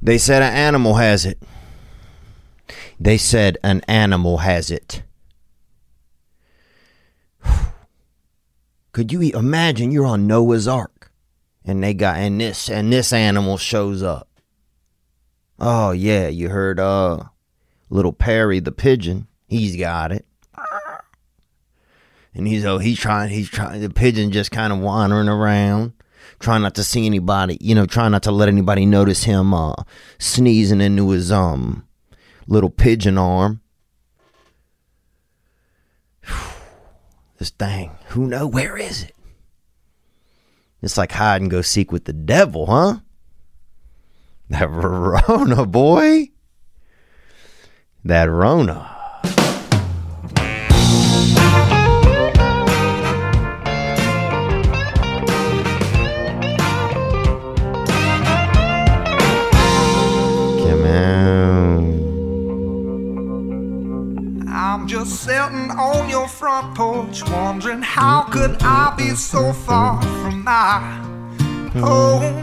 They said an animal has it. They said an animal has it. Could you imagine you're on Noah's Ark and they got and this and this animal shows up? Oh yeah, you heard uh little Perry the pigeon. He's got it. And he's oh he's trying he's trying the pigeon just kind of wandering around, trying not to see anybody, you know, trying not to let anybody notice him uh sneezing into his um little pigeon arm. This thing, who know where is it? It's like hide and go seek with the devil, huh? That Rona boy. That Rona. Front porch, wondering how could I be so far from my home?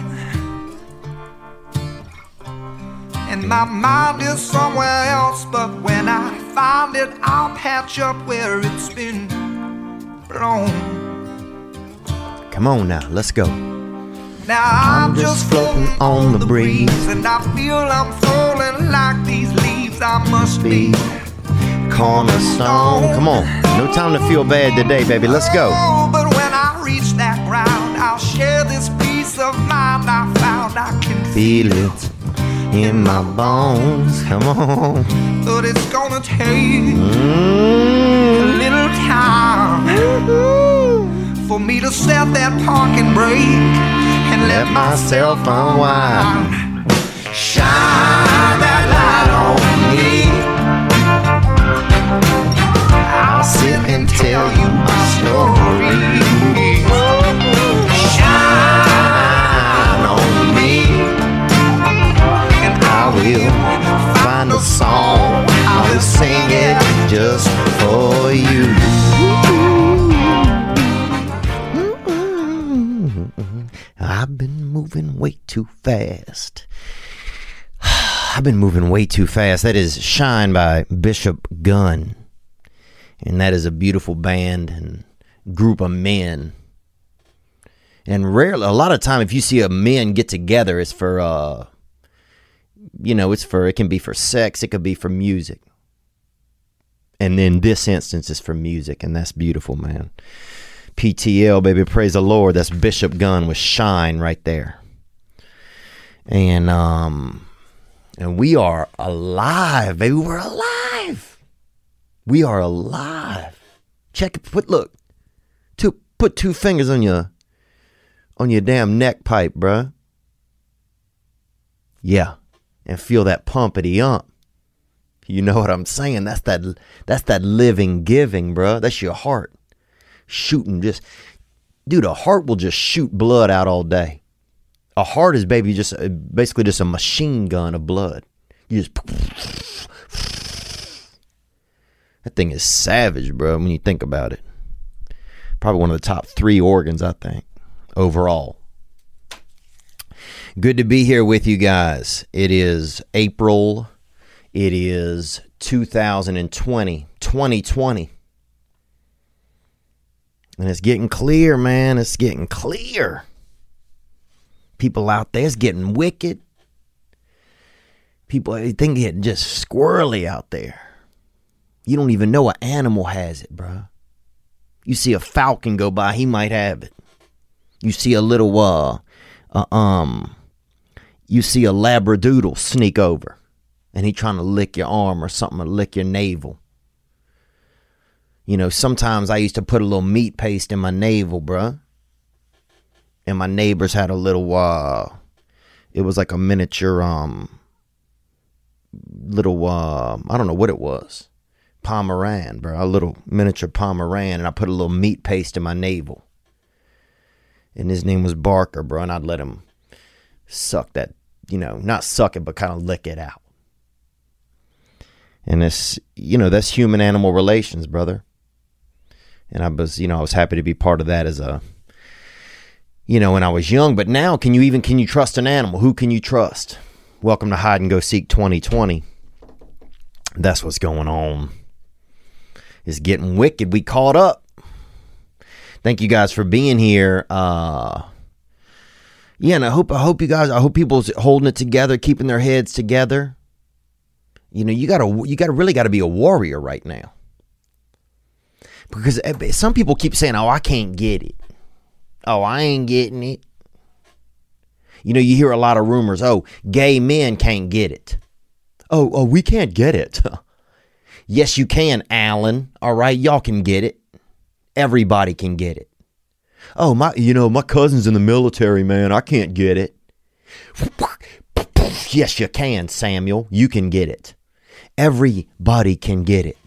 And my mind is somewhere else, but when I find it, I'll patch up where it's been blown. Come on now, let's go. Now I'm, just floating on the breeze, and I feel I'm falling like these leaves. I must be. Cornerstone. Come on. No time to feel bad today, baby. Let's go. Oh, but when I reach that ground, I'll share this peace of mind I found. I can Feel it in my bones. Come on. but it's gonna take a Mm. little time for me to set that parking brake and let Let myself unwind. shine sit and tell you my story. Shine on me, and I will Find a song. I will sing it just for you. I've been moving way too fast. I've been moving way too fast. That is Shine by Bishop Gunn. And that is a beautiful band and group of men. And rarely, a lot of time, if you see a men get together, it's for, uh, you know, it's for, it can be for sex, it could be for music. And then this instance is for music, and that's beautiful, man. PTL, baby, praise the Lord. That's Bishop Gunn with Shine right there. And um and we are alive, baby. We're alive. We are alive. Check it. Put look. Two put two fingers on your on your damn neck pipe, bruh. Yeah. And feel that pumpity ump. You know what I'm saying? That's that that's that living giving, bruh. That's your heart. Shooting just dude, a heart will just shoot blood out all day. A heart is baby just basically just a machine gun of blood. You just That thing is savage, bro, when you think about it. Probably one of the top 3 organs, I think, overall. Good to be here with you guys. It is April. It is 2020, 2020. And it's getting clear, man. It's getting clear. People out there, it's getting wicked. People, I think it's just squirrely out there. You don't even know an animal has it, bruh. You see a falcon go by, he might have it. You see a little, uh, uh um, you see a labradoodle sneak over and he trying to lick your arm or something or lick your navel. You know, sometimes I used to put a little meat paste in my navel, bruh. And my neighbors had a little uh it was like a miniature um little uh I don't know what it was. Pomeran, bro. A little miniature Pomeran and I put a little meat paste in my navel. And his name was Barker, bro, and I'd let him suck that, you know, not suck it, but kind of lick it out. And it's, you know, that's human animal relations, brother. And I was, you know, I was happy to be part of that as a, you know, when I was young. But now, can you even, can you trust an animal? Who can you trust? Welcome to Hide and Go Seek 2020. That's what's going on. It's getting wicked. We caught up. Thank you guys for being here. Uh yeah, and I hope I hope you guys I hope people's holding it together, keeping their heads together. You know, you gotta you gotta really gotta be a warrior right now. Because eh, some people keep saying, Oh, I can't get it. Oh, I ain't getting it. You know, you hear a lot of rumors. Oh, gay men can't get it. Oh, oh, we can't get it. yes, you can, Alan. All right, y'all can get it. Everybody can get it. Oh, my, you know, my cousin's in the military, man. I can't get it. Yes, you can, Samuel. You can get it. Everybody can get it.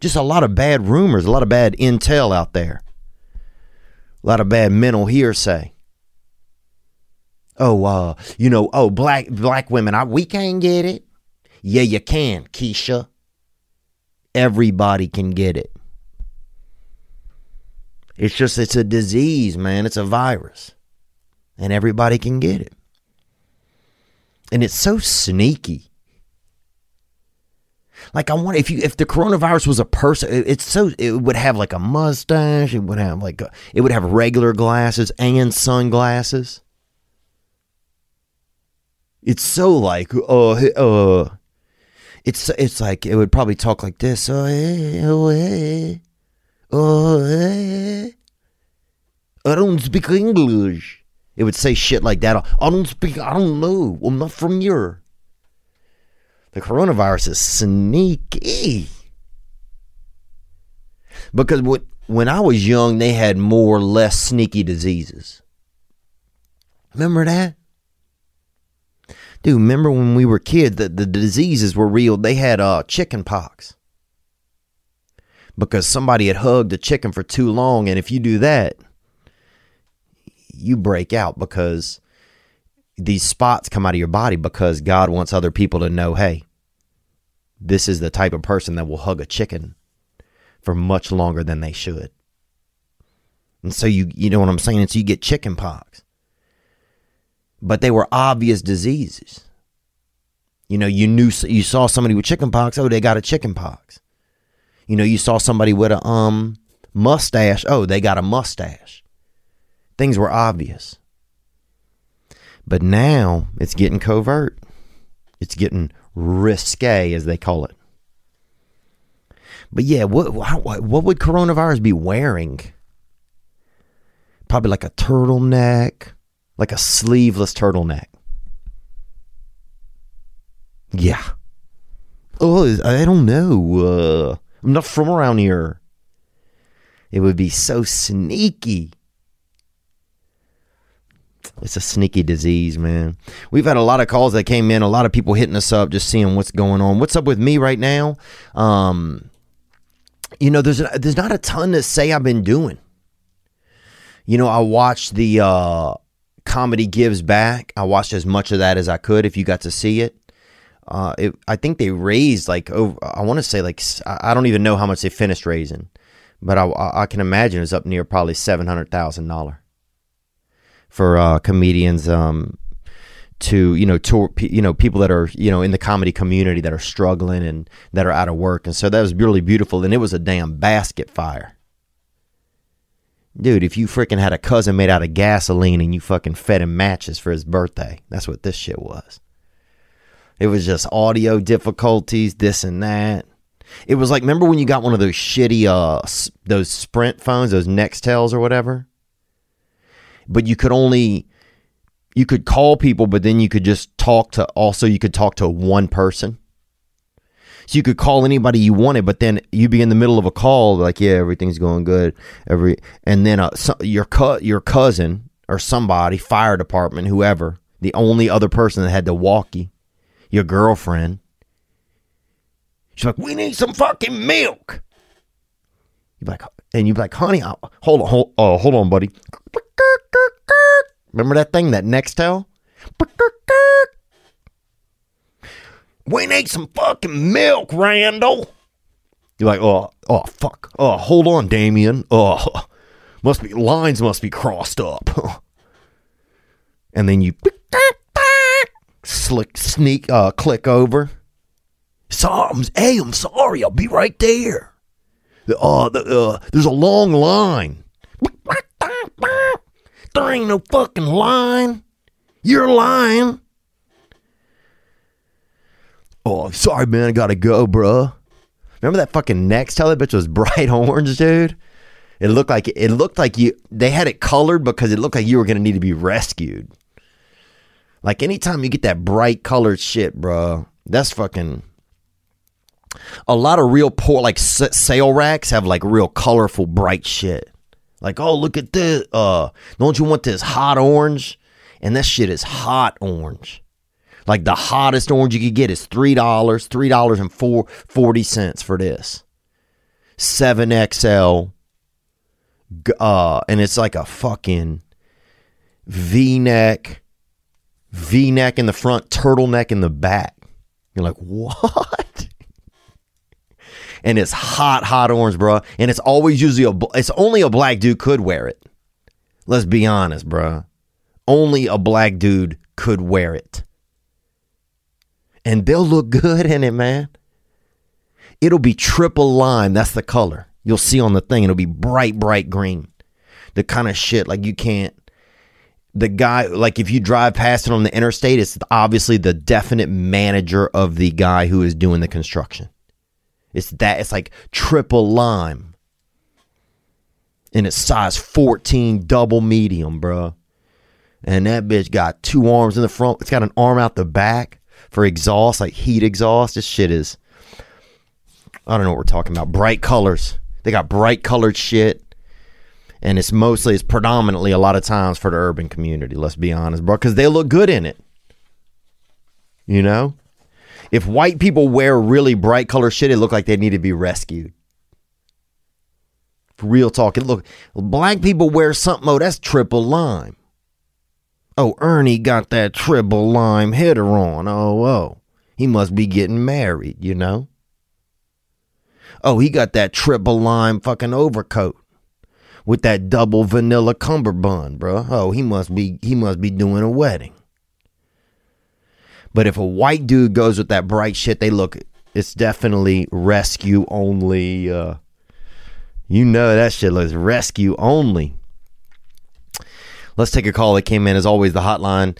Just a lot of bad rumors, a lot of bad intel out there, a lot of bad mental hearsay oh, uh, you know, oh, black black women, I, we can't get it. Yeah, you can, Keisha. Everybody can get it. It's just it's a disease, man. It's a virus. And everybody can get it. And it's so sneaky. Like I want if you if the coronavirus was a person, it's so it would have like a mustache. It would have like a, it would have regular glasses and sunglasses. It's so like uh uh it's it's like it would probably talk like this. Oh hey, oh hey, oh hey. I don't speak English. It would say shit like that. I don't speak. I don't know. I'm not from here. The coronavirus is sneaky. Because what, when I was young, they had more less sneaky diseases. Remember that? Dude, remember when we were kids that the diseases were real? They had uh, chicken pox because somebody had hugged a chicken for too long. And if you do that, you break out because these spots come out of your body because God wants other people to know hey, this is the type of person that will hug a chicken for much longer than they should. And so you you know what I'm saying? And so you get chicken pox but they were obvious diseases. You know, you knew you saw somebody with chickenpox. Oh, they got a chickenpox. You know, you saw somebody with a um mustache. Oh, they got a mustache. Things were obvious. But now it's getting covert. It's getting risque, as they call it. But yeah, what what would coronavirus be wearing? Probably like a turtleneck like a sleeveless turtleneck. Yeah. Oh, I don't know. Uh, I'm not from around here. It would be so sneaky. It's a sneaky disease, man. We've had a lot of calls that came in, a lot of people hitting us up, just seeing what's going on. What's up with me right now? Um, you know, there's there's not a ton to say I've been doing. You know, I watched the uh, comedy gives back. I watched as much of that as I could. If you got to see it, uh, it I think they raised like over. I want to say like I don't even know how much they finished raising, but I, I can imagine it's up near probably seven hundred thousand dollar for uh, comedians. Um, to you know to you know people that are you know in the comedy community that are struggling and that are out of work and so that was really beautiful and it was a damn basket fire Dude, if you freaking had a cousin made out of gasoline and you fucking fed him matches for his birthday, that's what this shit was. It was just audio difficulties, this and that. It was like, remember when you got one of those shitty, uh, those Sprint phones, those Nextels or whatever? But you could only, you could call people, but then you could just talk to, also, you could talk to one person. So you could call anybody you wanted, but then you'd be in the middle of a call, like, yeah, everything's going good. Every and then uh, so, your co- your cousin or somebody, fire department, whoever, the only other person that had to walkie, your girlfriend. She's like, we need some fucking milk. You like, and you'd be like, honey, I'll, hold on, hold, uh, hold on, buddy. Remember that thing, that Nextel? We need some fucking milk, Randall. You're like, oh, oh, fuck. Oh, hold on, Damien. Oh, must be, lines must be crossed up. and then you slick sneak uh click over. So, I'm, hey, I'm sorry. I'll be right there. The, uh, the, uh, there's a long line. There ain't no fucking line. You're lying. Oh, sorry, man. I gotta go, bruh. Remember that fucking Nextel? That bitch was bright orange, dude. It looked like it looked like you. They had it colored because it looked like you were gonna need to be rescued. Like anytime you get that bright colored shit, bro, that's fucking. A lot of real poor like s- sale racks have like real colorful bright shit. Like, oh look at this. Uh, don't you want this hot orange? And that shit is hot orange. Like the hottest orange you could get is three dollars, three dollars and four forty cents for this. Seven XL. Uh, and it's like a fucking V neck, V neck in the front, turtleneck in the back. You're like, what? and it's hot, hot orange, bro. And it's always usually a. It's only a black dude could wear it. Let's be honest, bro. Only a black dude could wear it and they'll look good in it, man. It'll be triple lime. That's the color you'll see on the thing. It'll be bright, bright green. The kind of shit like you can't. The guy, like if you drive past it on the interstate, it's obviously the definite manager of the guy who is doing the construction. It's that. It's like triple lime. And it's size 14 double medium, bro. And that bitch got two arms in the front. It's got an arm out the back for exhaust, like heat exhaust. This shit is, I don't know what we're talking about. Bright colors. They got bright colored shit. And it's mostly, it's predominantly a lot of times for the urban community. Let's be honest, bro, because they look good in it. You know? If white people wear really bright color shit, it look like they need to be rescued. Real talk. It look black people wear something. Oh, that's triple lime. Oh, Ernie got that triple lime header on. Oh, oh. He must be getting married, you know? Oh, he got that triple lime fucking overcoat with that double vanilla cummerbund, bro. Oh, he must be he must be doing a wedding. But if a white dude goes with that bright shit, they look it's definitely rescue only uh you know that shit looks rescue only. Let's take a call that came in. As always, the hotline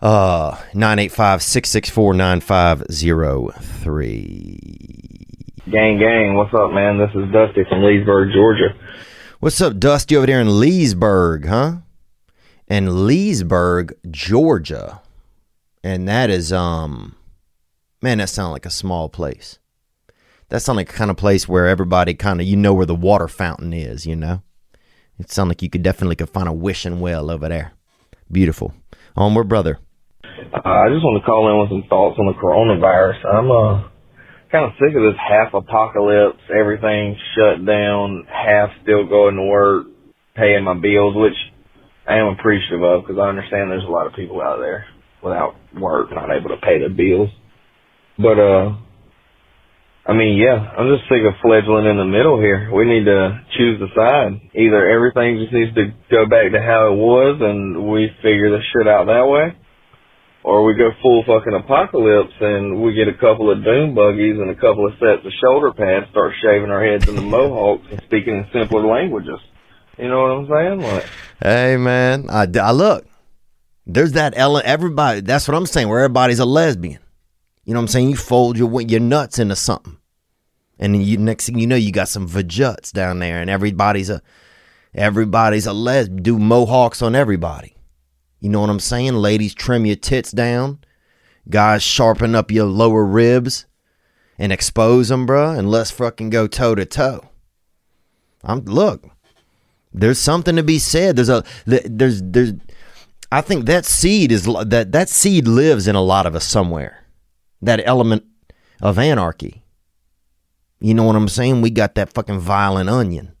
uh 985-664-9503. Gang, gang, what's up, man? This is Dusty from Leesburg, Georgia. What's up, Dusty, over there in Leesburg, huh? In Leesburg, Georgia. And that is, um, man, that sounds like a small place. That sounds like a kind of place where everybody kind of, you know where the water fountain is, you know? It sounds like you could definitely could find a wishing well over there. Beautiful. Onward, brother. Uh, I just want to call in with some thoughts on the coronavirus. I'm uh, kind of sick of this half apocalypse, everything shut down, half still going to work, paying my bills, which I am appreciative of because I understand there's a lot of people out there without work, not able to pay their bills. But uh, I mean, yeah, I'm just sick of fledgling in the middle here. We need to choose a side. Either everything just needs to go back to how it was and we figure the shit out that way, or we go full fucking apocalypse and we get a couple of doom buggies and a couple of sets of shoulder pads, start shaving our heads into mohawks and speaking in simpler languages. You know what I'm saying? Like, Hey, man. I, I look. There's that element. Everybody. That's what I'm saying. Where everybody's a lesbian. You know what I'm saying? You fold your your nuts into something, and you next thing you know, you got some vajuts down there, and everybody's a everybody's a les. Do mohawks on everybody. You know what I'm saying? Ladies, trim your tits down. Guys, sharpen up your lower ribs and expose them, bruh, and let's fucking go toe to toe. I'm look. There's something to be said. There's a there's there's. I think that seed is that that seed lives in a lot of us somewhere. That element of anarchy. You know what I'm saying? We got that fucking violent onion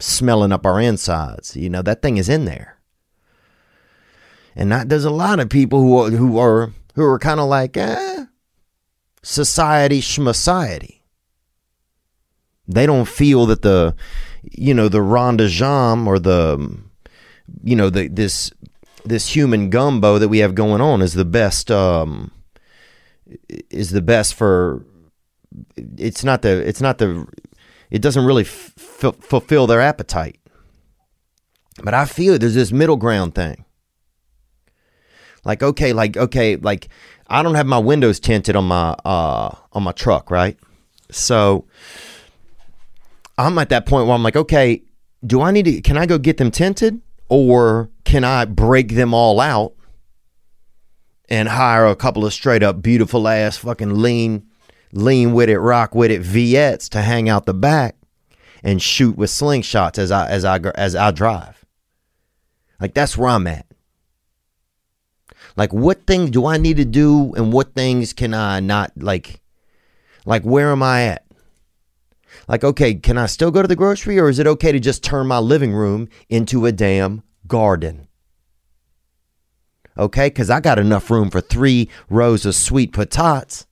smelling up our insides. You know that thing is in there. And that, there's a lot of people who are, who are who are kind of like eh, society schmociety. They don't feel that the you know the Jam or the you know the this this human gumbo that we have going on is the best um is the best for it's not the it's not the it doesn't really f- fulfill their appetite. But i feel there's this middle ground thing. Like okay like okay like i don't have my windows tinted on my uh on my truck right? So i'm at that point where i'm like okay do i need to can i go get them tinted? Or can i break them all out and hire a couple of straight up beautiful ass fucking lean lean with it rock with it viettes to hang out the back and shoot with slingshots as i as i as i drive. Like that's where i'm at. Like what things do i need to do and what things can i not like like where am i at? Like okay can i still go to the grocery or is it okay to just turn my living room into a damn garden okay? Because I got enough room for three rows of sweet potatoes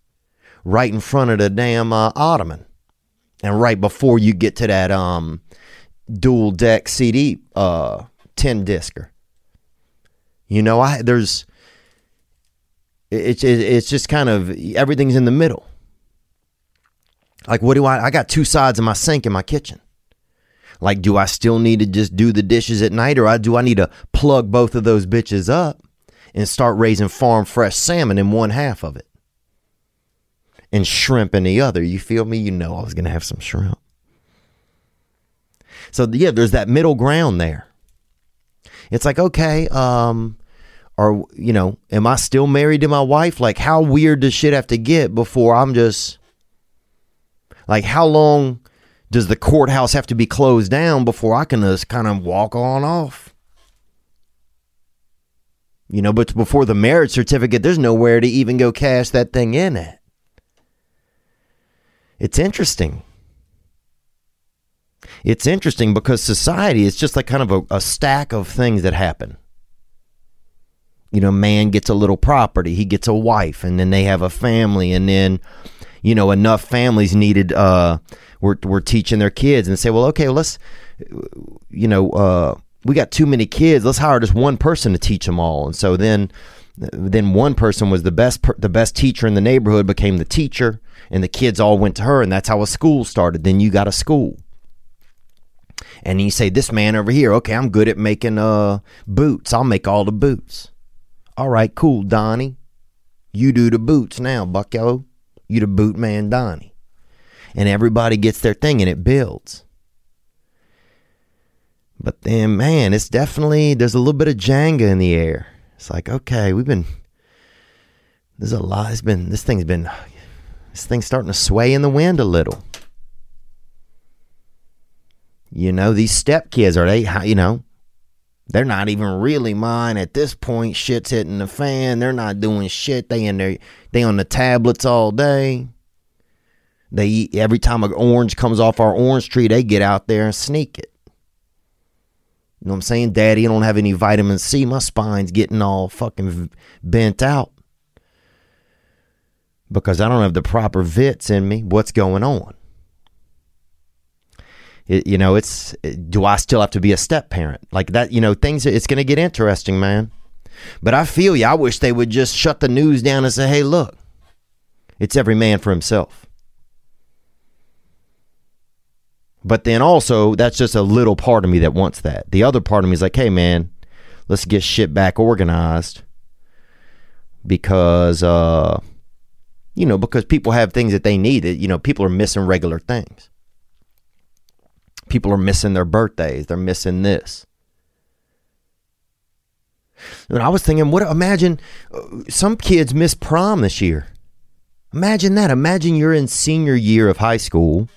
right in front of the damn uh, ottoman, and right before you get to that um dual deck CD uh ten discer. You know, I there's it's it, it's just kind of everything's in the middle. Like, what do I? I got two sides of my sink in my kitchen. Like, do I still need to just do the dishes at night, or I, do I need to plug both of those bitches up and start raising farm fresh salmon in one half of it and shrimp in the other. You feel me? You know I was going to have some shrimp. So yeah, there's that middle ground there. It's like, okay, um, or you know, am I still married to my wife? Like, how weird does shit have to get before I'm just like, how long does the courthouse have to be closed down before I can just kind of walk on off? You know, but before the marriage certificate, there's nowhere to even go cash that thing in at. It's interesting. It's interesting because society is just like kind of a, a stack of things that happen. You know, man gets a little property, he gets a wife, and then they have a family, and then, you know, enough families needed uh we're we're teaching their kids and say, well, okay, well, let's you know, uh we got too many kids. Let's hire just one person to teach them all. And so then, then one person was the best, the best teacher in the neighborhood became the teacher, and the kids all went to her, and that's how a school started. Then you got a school, and you say, "This man over here, okay, I'm good at making uh boots. I'll make all the boots." All right, cool, Donnie. You do the boots now, Bucko. You the boot man, Donnie. And everybody gets their thing, and it builds. But then, man, it's definitely, there's a little bit of Jenga in the air. It's like, okay, we've been, there's a lot, it's been, this thing's been, this thing's starting to sway in the wind a little. You know, these step kids, are they, you know, they're not even really mine at this point. Shit's hitting the fan. They're not doing shit. They in there, they on the tablets all day. They eat, every time an orange comes off our orange tree, they get out there and sneak it. You know what I'm saying? Daddy, I don't have any vitamin C. My spine's getting all fucking bent out because I don't have the proper vits in me. What's going on? It, you know, it's do I still have to be a step parent like that? You know, things. It's going to get interesting, man. But I feel you. I wish they would just shut the news down and say, "Hey, look, it's every man for himself." But then also, that's just a little part of me that wants that. The other part of me is like, hey, man, let's get shit back organized because, uh, you know, because people have things that they need. You know, people are missing regular things. People are missing their birthdays. They're missing this. And I was thinking, what? Imagine uh, some kids miss prom this year. Imagine that. Imagine you're in senior year of high school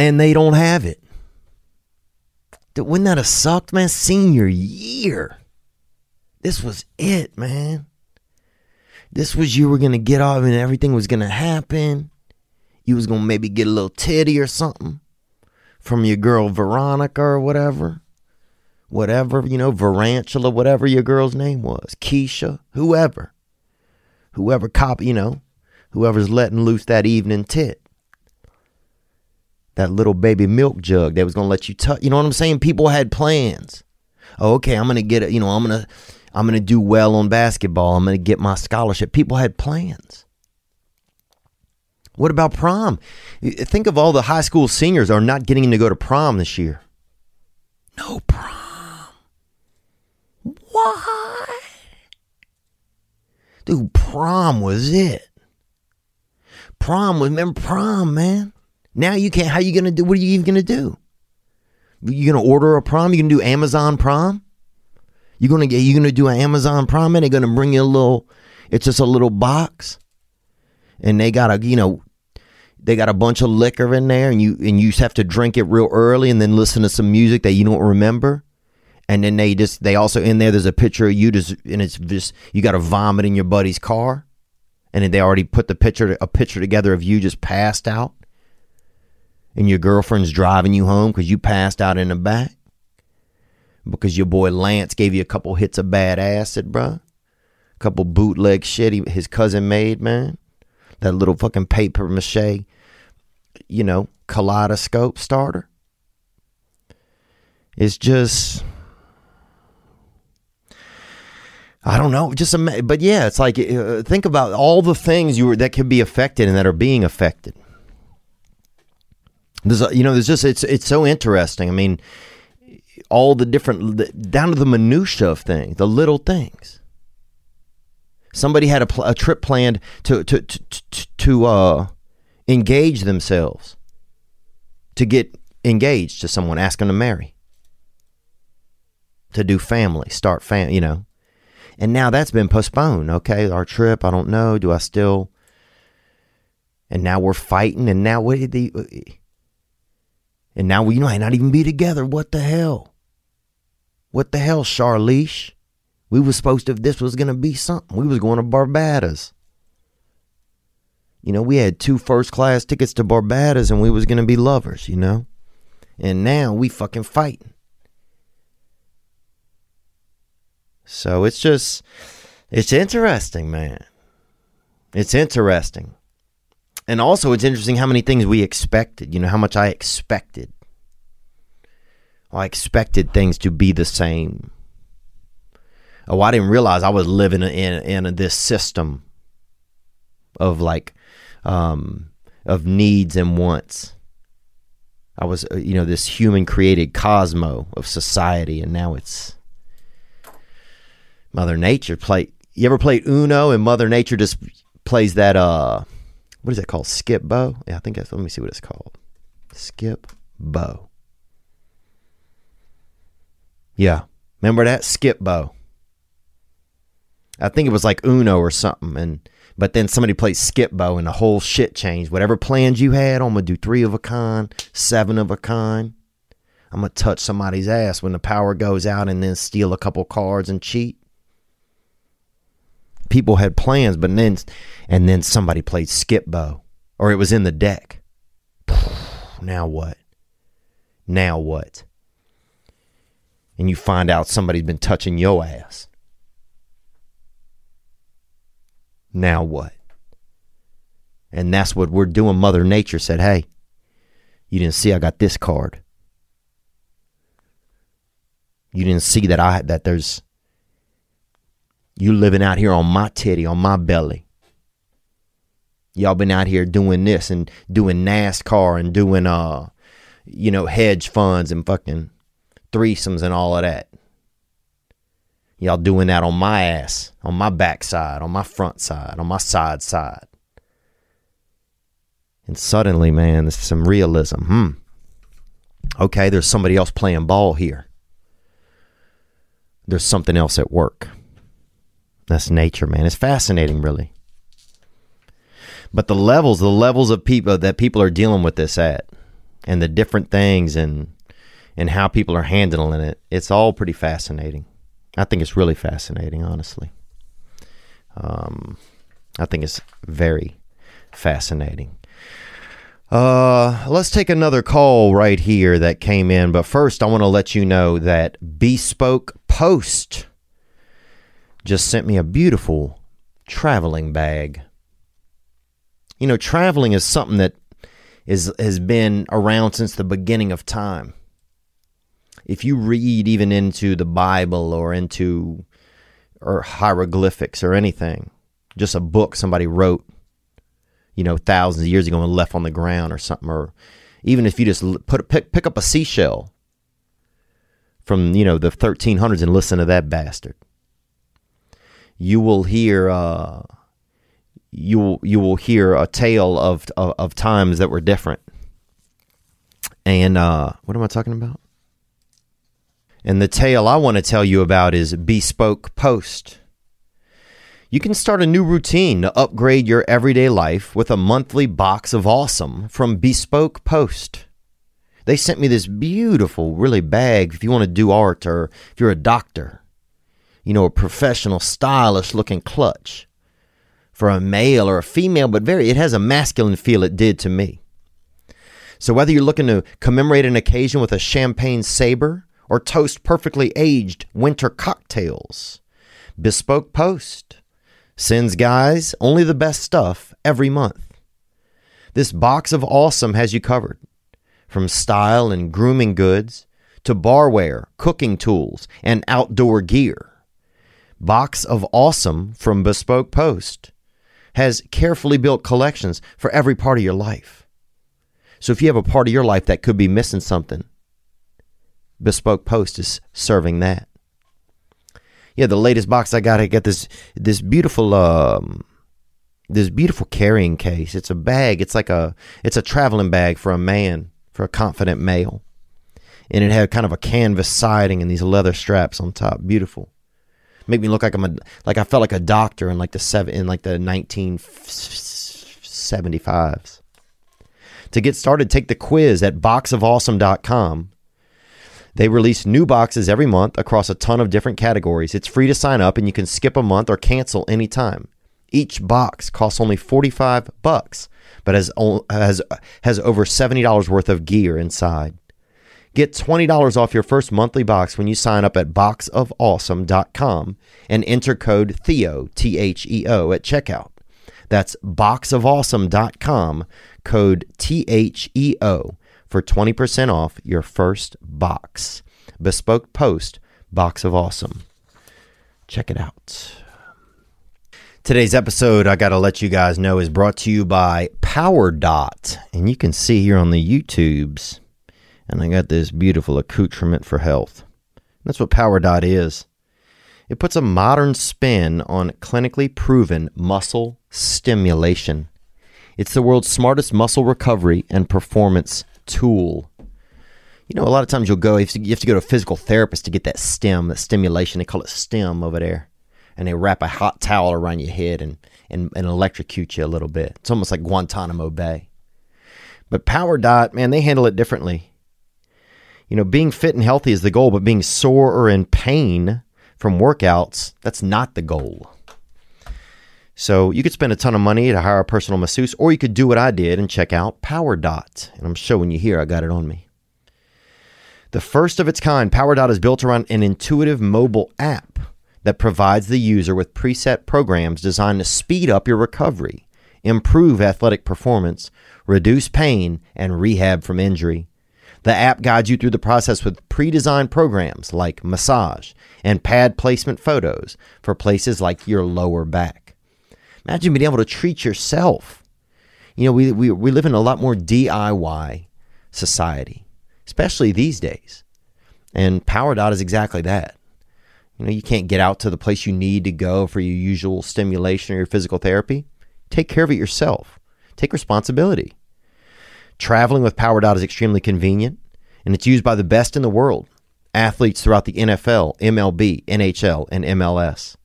and they don't have it. Wouldn't that have sucked, man? Senior year. This was it, man. This was you were gonna get off and everything was gonna happen. You was gonna maybe get a little titty or something from your girl Veronica or whatever. Whatever, you know, Verantula, whatever your girl's name was. Keisha, whoever. Whoever cop, you know, whoever's letting loose that evening tit. That little baby milk jug that was going to let you touch. You know what I'm saying? People had plans. Oh, okay, I'm going to get it. You know, I'm going to I'm going to do well on basketball. I'm going to get my scholarship. People had plans. What about prom? Think of all the high school seniors are not getting to go to prom this year. No prom. Why? Dude, prom was it. Prom was remember prom, man. Now you can't. How you gonna do? What are you even gonna do? You gonna order a prom? You gonna do Amazon prom? You gonna get? You gonna do an Amazon prom? And they're gonna bring you a little. It's just a little box, and they got a you know, they got a bunch of liquor in there, and you and you have to drink it real early, and then listen to some music that you don't remember. And then they just they also in there. There's a picture of you just and it's just you got to vomit in your buddy's car, and then they already put the picture a picture together of you just passed out and your girlfriend's driving you home because you passed out in the back because your boy Lance gave you a couple hits of bad acid, bruh. A couple bootleg shit he, his cousin made, man. That little fucking paper mache, you know, kaleidoscope starter. It's just. I don't know, just ama- but yeah, it's like uh, think about all the things you were that could be affected and that are being affected. There's, you know, there's just it's it's so interesting. I mean, all the different down to the minutia of things, the little things. Somebody had a, pl- a trip planned to to to to, to uh, engage themselves, to get engaged to someone, ask them to marry, to do family, start fam, you know, and now that's been postponed. Okay, our trip, I don't know. Do I still? And now we're fighting, and now what the? And now we might not even be together. What the hell? What the hell, Charlize? We was supposed to, this was going to be something. We was going to Barbados. You know, we had two first class tickets to Barbados and we was going to be lovers, you know? And now we fucking fighting. So it's just, it's interesting, man. It's interesting. And also, it's interesting how many things we expected. You know, how much I expected. I expected things to be the same. Oh, I didn't realize I was living in in this system of like um, of needs and wants. I was, uh, you know, this human created cosmo of society, and now it's Mother Nature. Play. You ever played Uno and Mother Nature just plays that uh what is that called? Skip-Bo? Yeah, I think that's, let me see what it's called. Skip bow. Yeah. Remember that? Skip-Bo. I think it was like Uno or something. And but then somebody played Skip-Bo and the whole shit changed. Whatever plans you had, I'm gonna do three of a kind, seven of a kind. I'm gonna touch somebody's ass when the power goes out and then steal a couple cards and cheat people had plans, but then and then somebody played Skip-Bo, or it was in the deck. Now what? Now what? And you find out somebody's been touching your ass. Now what? And that's what we're doing. Mother Nature said, hey, you didn't see I got this card. You didn't see that I that there's you living out here on my titty, on my belly. Y'all been out here doing this and doing NASCAR and doing uh you know hedge funds and fucking threesomes and all of that. Y'all doing that on my ass, on my backside, on my front side, on my side side. And suddenly, man, there's some realism. Hmm. Okay, there's somebody else playing ball here. There's something else at work. That's nature, man. It's fascinating, really. But the levels, the levels of people that people are dealing with this at, and the different things, and and how people are handling it, it's all pretty fascinating. I think it's really fascinating, honestly. Um, I think it's very fascinating. Uh, let's take another call right here that came in. But first, I want to let you know that Bespoke Post just sent me a beautiful traveling bag. You know, traveling is something that is has been around since the beginning of time. If you read even into the Bible or into or hieroglyphics or anything, just a book somebody wrote, you know, thousands of years ago and left on the ground or something, or even if you just put pick, pick up a seashell from you know the 1300s and listen to that bastard, you will hear uh, you you will hear a tale of of, of times that were different. And uh, what am I talking about? And the tale I want to tell you about is Bespoke Post. You can start a new routine to upgrade your everyday life with a monthly box of awesome from Bespoke Post. They sent me this beautiful, really bag if you want to do art or if you're a doctor. You know, a professional, stylish looking clutch for a male or a female, but very, it has a masculine feel, it did to me. So whether you're looking to commemorate an occasion with a champagne saber, or toast perfectly aged winter cocktails. Bespoke Post sends guys only the best stuff every month. This box of awesome has you covered from style and grooming goods to barware, cooking tools, and outdoor gear. Box of Awesome from Bespoke Post has carefully built collections for every part of your life. So if you have a part of your life that could be missing something, Bespoke Post is serving that. Yeah, the latest box I got, I got this this beautiful um this beautiful carrying case. It's a bag. It's like a it's a traveling bag for a man, for a confident male. And it had kind of a canvas siding and these leather straps on top. Beautiful. Make me look like I'm a like I felt like a doctor in like the seven in like the 1975s. To get started, take the quiz at boxofawesome.com they release new boxes every month across a ton of different categories. It's free to sign up and you can skip a month or cancel anytime. Each box costs only 45 bucks, but has has has over $70 worth of gear inside. Get $20 off your first monthly box when you sign up at boxofawesome.com and enter code THEO, T H E O, at checkout. That's boxofawesome.com, code T H E O for 20% off your first box. Bespoke Post Box of Awesome. Check it out. Today's episode, I got to let you guys know, is brought to you by Power Dot. And you can see here on the YouTubes, and I got this beautiful accoutrement for health. That's what Power Dot is. It puts a modern spin on clinically proven muscle stimulation. It's the world's smartest muscle recovery and performance tool. You know, a lot of times you'll go, you have to go to a physical therapist to get that stim, that stimulation. They call it stim over there. And they wrap a hot towel around your head and, and, and electrocute you a little bit. It's almost like Guantanamo Bay. But Power Dot, man, they handle it differently. You know, being fit and healthy is the goal, but being sore or in pain from workouts, that's not the goal. So you could spend a ton of money to hire a personal masseuse, or you could do what I did and check out Power Dot. And I'm showing you here, I got it on me. The first of its kind, Power Dot is built around an intuitive mobile app that provides the user with preset programs designed to speed up your recovery, improve athletic performance, reduce pain, and rehab from injury. The app guides you through the process with pre designed programs like massage and pad placement photos for places like your lower back. Imagine being able to treat yourself. You know, we, we, we live in a lot more DIY society, especially these days. And Power Dot is exactly that. You know, you can't get out to the place you need to go for your usual stimulation or your physical therapy. Take care of it yourself. Take responsibility. Traveling with Power Dot is extremely convenient, and it's used by the best in the world athletes throughout the NFL, MLB, NHL, and MLS,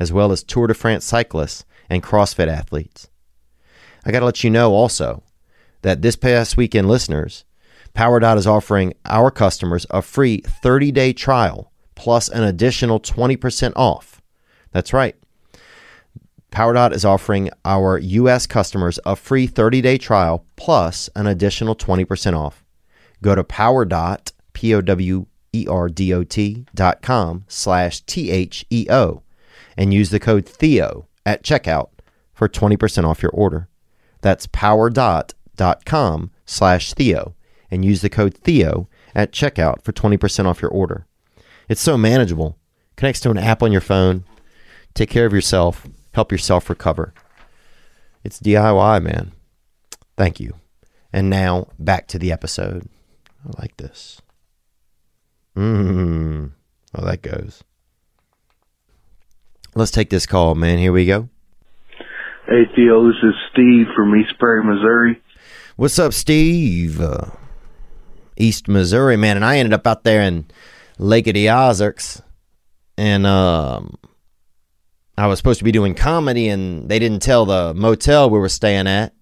as well as Tour de France cyclists and CrossFit athletes. I got to let you know also that this past weekend, listeners, PowerDot is offering our customers a free 30 day trial plus an additional 20% off. That's right. PowerDot is offering our U.S. customers a free 30 day trial plus an additional 20% off. Go to PowerDot, P O W E R D O T dot com slash T H E O and use the code THEO at checkout for 20% off your order. That's powerdot.com slash Theo and use the code Theo at checkout for 20% off your order. It's so manageable. Connects to an app on your phone. Take care of yourself. Help yourself recover. It's DIY, man. Thank you. And now back to the episode. I like this. Mmm. Well, that goes. Let's take this call, man. Here we go. Hey Theo, this is Steve from East Prairie, Missouri. What's up, Steve? Uh, East Missouri, man. And I ended up out there in Lake of the Ozarks. And um, I was supposed to be doing comedy, and they didn't tell the motel we were staying at.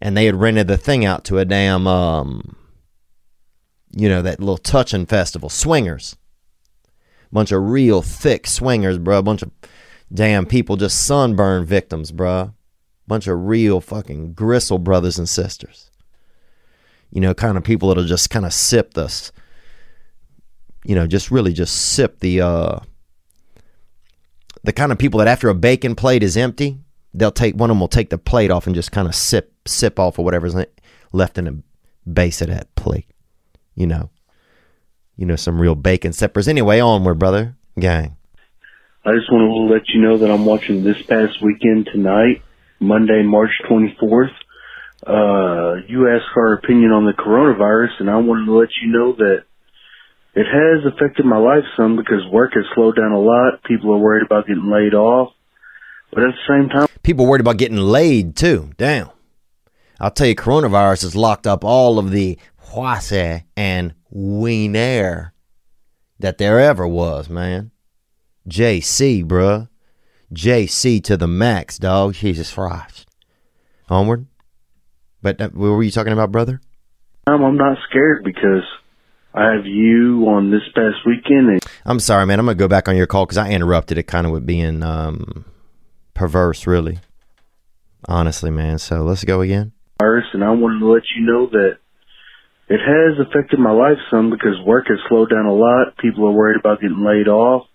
And they had rented the thing out to a damn, um, you know, that little touching festival. Swingers. Bunch of real thick swingers, bro. Bunch of damn people, just sunburn victims, bruh. Bunch of real fucking gristle brothers and sisters. You know, kind of people that'll just kind of sip this, you know, just really just sip the, uh, the kind of people that after a bacon plate is empty, they'll take, one of them will take the plate off and just kind of sip, sip off of whatever's left in the base of that plate. You know, you know, some real bacon sippers. Anyway, onward, brother. Gang. I just want to let you know that I'm watching this past weekend tonight, Monday, March 24th. Uh, you asked our opinion on the coronavirus, and I wanted to let you know that it has affected my life some because work has slowed down a lot. People are worried about getting laid off. But at the same time, people worried about getting laid too. Damn. I'll tell you, coronavirus has locked up all of the huase and wiener that there ever was, man. JC, bruh. JC to the max, dog. Jesus Christ. Onward. But uh, what were you talking about, brother? I'm not scared because I have you on this past weekend. And- I'm sorry, man. I'm going to go back on your call because I interrupted it kind of with being um, perverse, really. Honestly, man. So let's go again. And I wanted to let you know that it has affected my life some because work has slowed down a lot. People are worried about getting laid off.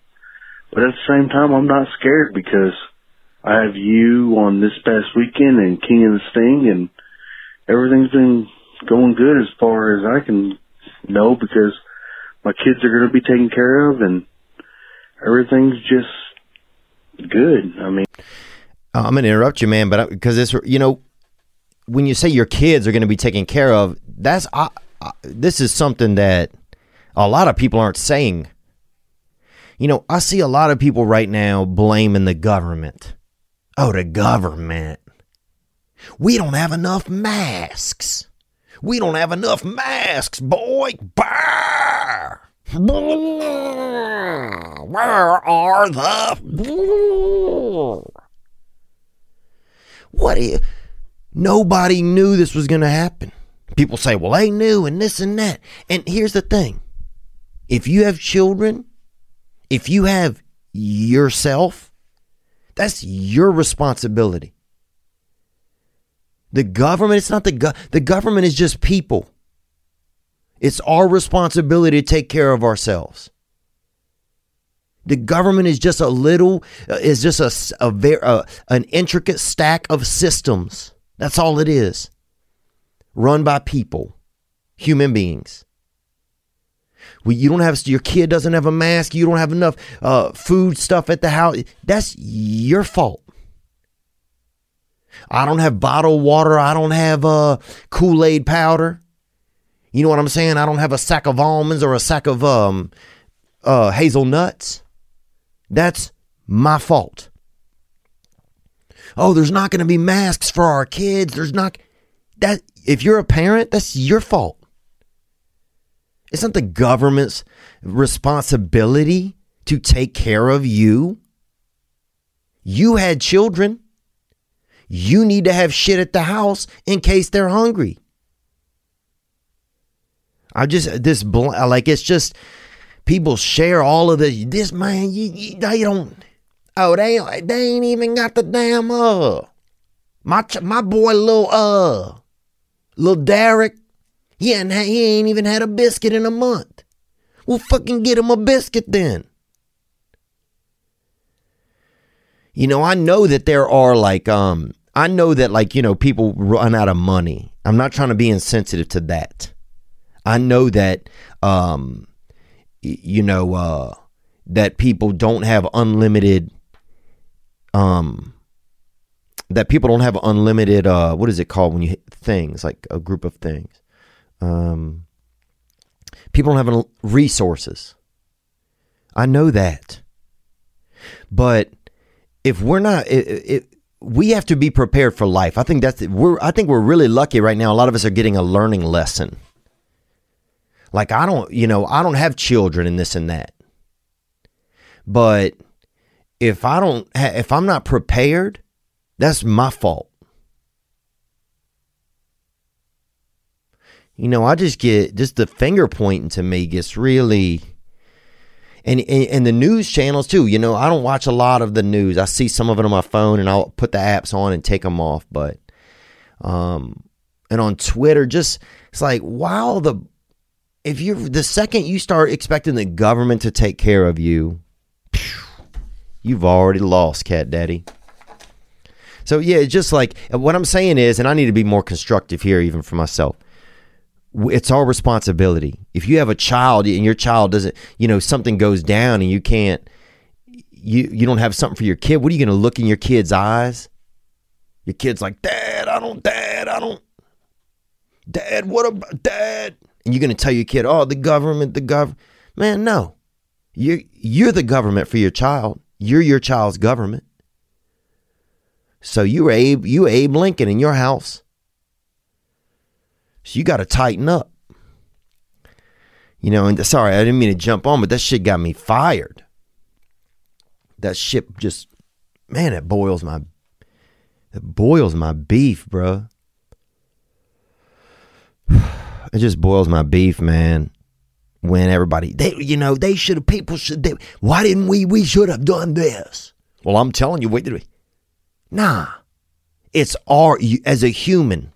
But at the same time, I'm not scared because I have you on this past weekend and King of the Sting, and everything's been going good as far as I can know because my kids are going to be taken care of and everything's just good. I mean, uh, I'm going to interrupt you, man, but because this, you know when you say your kids are going to be taken care of, that's uh, uh, this is something that a lot of people aren't saying you know, I see a lot of people right now blaming the government. Oh, the government. We don't have enough masks. We don't have enough masks, boy. Where are the. What is. Nobody knew this was going to happen. People say, well, they knew and this and that. And here's the thing if you have children, if you have yourself, that's your responsibility. The government, it's not the go- the government is just people. It's our responsibility to take care of ourselves. The government is just a little uh, is just a, a very uh, an intricate stack of systems. That's all it is. Run by people, human beings. You don't have your kid doesn't have a mask. You don't have enough uh, food stuff at the house. That's your fault. I don't have bottled water. I don't have uh, Kool Aid powder. You know what I'm saying? I don't have a sack of almonds or a sack of um, uh, hazelnuts. That's my fault. Oh, there's not going to be masks for our kids. There's not that. If you're a parent, that's your fault. It's not the government's responsibility to take care of you. You had children. You need to have shit at the house in case they're hungry. I just this like it's just people share all of this. This man, you, you, they don't. Oh, they they ain't even got the damn uh. My my boy, little uh, little Derek. He ain't, he ain't even had a biscuit in a month. Well, fucking get him a biscuit then. You know, I know that there are like um I know that like, you know, people run out of money. I'm not trying to be insensitive to that. I know that um you know uh that people don't have unlimited um that people don't have unlimited uh what is it called when you hit things like a group of things um people don't have resources i know that but if we're not it, we have to be prepared for life. I think that's we're i think we're really lucky right now. A lot of us are getting a learning lesson. Like i don't you know i don't have children and this and that. But if I don't, if I'm not prepared, that's my fault. You know, I just get just the finger pointing to me gets really, and, and and the news channels too. You know, I don't watch a lot of the news. I see some of it on my phone, and I'll put the apps on and take them off. But, um, and on Twitter, just it's like wow the if you the second you start expecting the government to take care of you you've already lost, Cat Daddy. So yeah, it's just like what I'm saying is, and I need to be more constructive here, even for myself. It's our responsibility. If you have a child and your child doesn't, you know, something goes down and you can't, you you don't have something for your kid. What are you going to look in your kid's eyes? Your kid's like, Dad, I don't, Dad, I don't, Dad, what about Dad? And you're going to tell your kid, Oh, the government, the government. Man, no. You you're the government for your child. You're your child's government. So you Abe, you Abe Lincoln in your house. So you got to tighten up. You know, and sorry, I didn't mean to jump on, but that shit got me fired. That shit just, man, it boils my, it boils my beef, bro. It just boils my beef, man when everybody they you know they should have people should they, why didn't we we should have done this well i'm telling you wait did we nah it's our as a human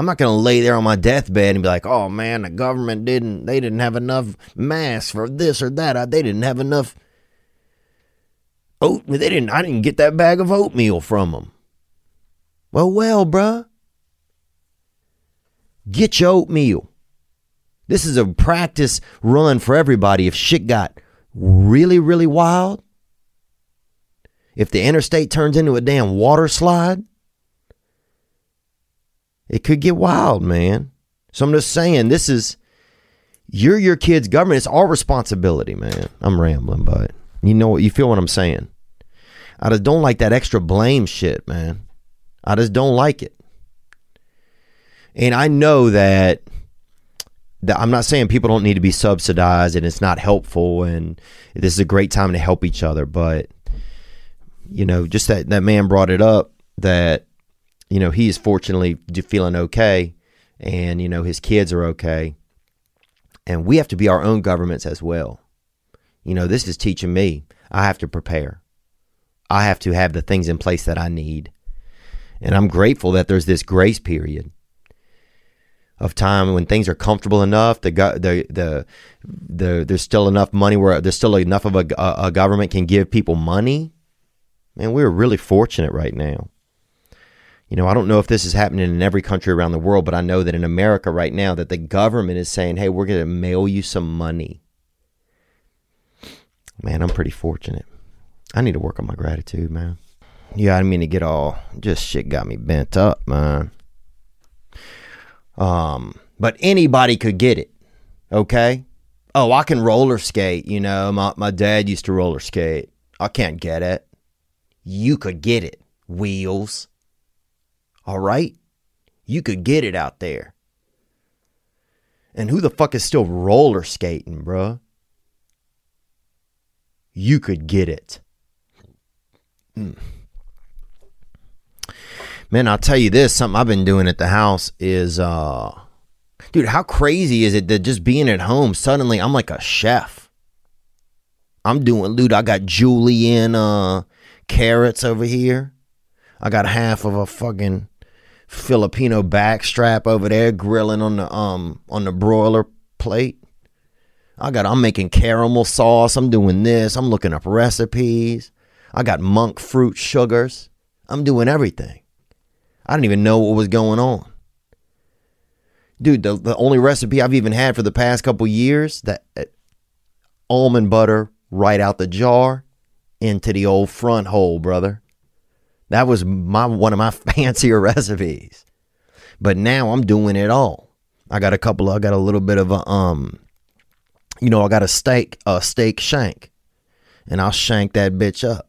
i'm not going to lay there on my deathbed and be like oh man the government didn't they didn't have enough masks for this or that. Uh, they didn't have enough oat they didn't i didn't get that bag of oatmeal from them well well bruh. Get your oatmeal. This is a practice run for everybody. If shit got really, really wild, if the interstate turns into a damn water slide, it could get wild, man. So I'm just saying, this is you're your kid's government. It's our responsibility, man. I'm rambling, but you know what? You feel what I'm saying? I just don't like that extra blame shit, man. I just don't like it. And I know that I'm not saying people don't need to be subsidized and it's not helpful and this is a great time to help each other, but you know, just that that man brought it up that you know he is fortunately feeling okay, and you know his kids are okay, and we have to be our own governments as well. You know, this is teaching me I have to prepare. I have to have the things in place that I need. And I'm grateful that there's this grace period of time when things are comfortable enough, the the the, the there's still enough money where there's still enough of a, a government can give people money. Man, we're really fortunate right now. You know, I don't know if this is happening in every country around the world, but I know that in America right now that the government is saying, "Hey, we're going to mail you some money." Man, I'm pretty fortunate. I need to work on my gratitude, man. Yeah, I mean to get all just shit got me bent up, man. Um, but anybody could get it. Okay. Oh, I can roller skate. You know, my, my dad used to roller skate. I can't get it. You could get it. Wheels. All right. You could get it out there. And who the fuck is still roller skating, bruh? You could get it. Mm. Man, I'll tell you this, something I've been doing at the house is uh dude, how crazy is it that just being at home suddenly I'm like a chef. I'm doing dude, I got julienne uh carrots over here. I got half of a fucking Filipino backstrap over there grilling on the um on the broiler plate. I got I'm making caramel sauce. I'm doing this. I'm looking up recipes. I got monk fruit sugars. I'm doing everything. I didn't even know what was going on. Dude, the, the only recipe I've even had for the past couple years that uh, almond butter right out the jar into the old front hole, brother. That was my one of my fancier recipes. But now I'm doing it all. I got a couple I got a little bit of a um you know, I got a steak a steak shank. And I'll shank that bitch up.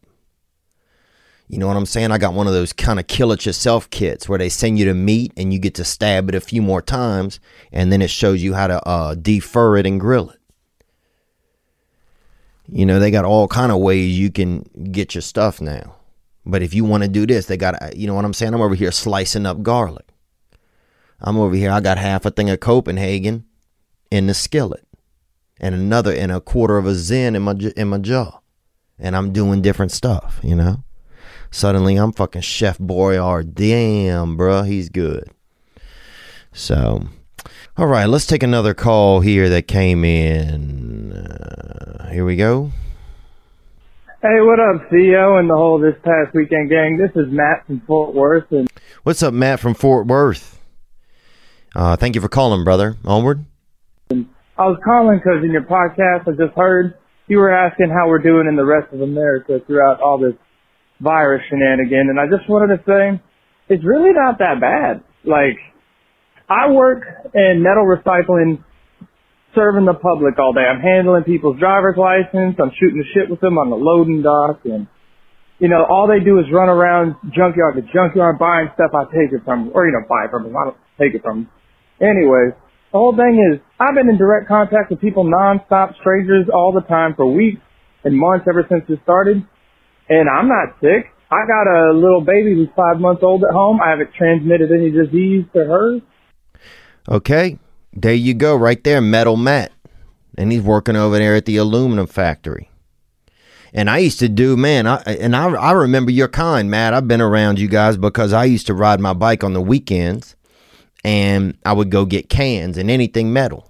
You know what I'm saying? I got one of those kind of kill it yourself kits where they send you the meat and you get to stab it a few more times and then it shows you how to uh, defer it and grill it. You know, they got all kind of ways you can get your stuff now. But if you want to do this, they got you know what I'm saying? I'm over here slicing up garlic. I'm over here, I got half a thing of Copenhagen in the skillet and another and a quarter of a Zyn in my in my jaw. And I'm doing different stuff, you know? Suddenly I'm fucking Chef Boyard. Damn, bro, he's good. So, all right, let's take another call here that came in. Uh, here we go. Hey, what up, Theo and the whole this past weekend gang? This is Matt from Fort Worth, and What's up, Matt from Fort Worth? Uh, thank you for calling, brother. Onward. I was calling because in your podcast I just heard you were asking how we're doing in the rest of America throughout all this virus shenanigan, and I just wanted to say it's really not that bad. Like, I work in metal recycling, serving the public all day. I'm handling people's driver's license. I'm shooting the shit with them on the loading dock, and you know, all they do is run around junkyard to junkyard buying stuff. I take it from, or you know, buy from them. I don't take it from them. Anyways, the whole thing is, I've been in direct contact with people nonstop, strangers all the time for weeks and months ever since it started. And I'm not sick. I got a little baby who's five months old at home. I haven't transmitted any disease to her. Okay, there you go, right there, Metal Matt, and he's working over there at the aluminum factory. And I used to do, man, I, and I, I remember your kind, Matt. I've been around you guys because I used to ride my bike on the weekends, and I would go get cans and anything metal.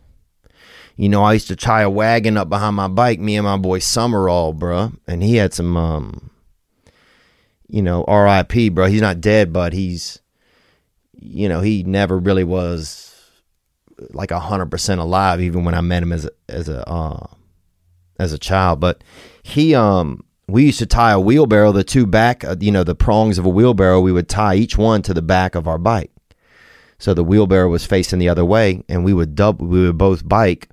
You know, I used to tie a wagon up behind my bike, me and my boy Summerall, bruh, and he had some, um, you know, R.I.P., bro. He's not dead, but he's, you know, he never really was like a hundred percent alive, even when I met him as a, as a uh, as a child. But he, um, we used to tie a wheelbarrow, the two back, uh, you know, the prongs of a wheelbarrow. We would tie each one to the back of our bike, so the wheelbarrow was facing the other way, and we would double, we would both bike,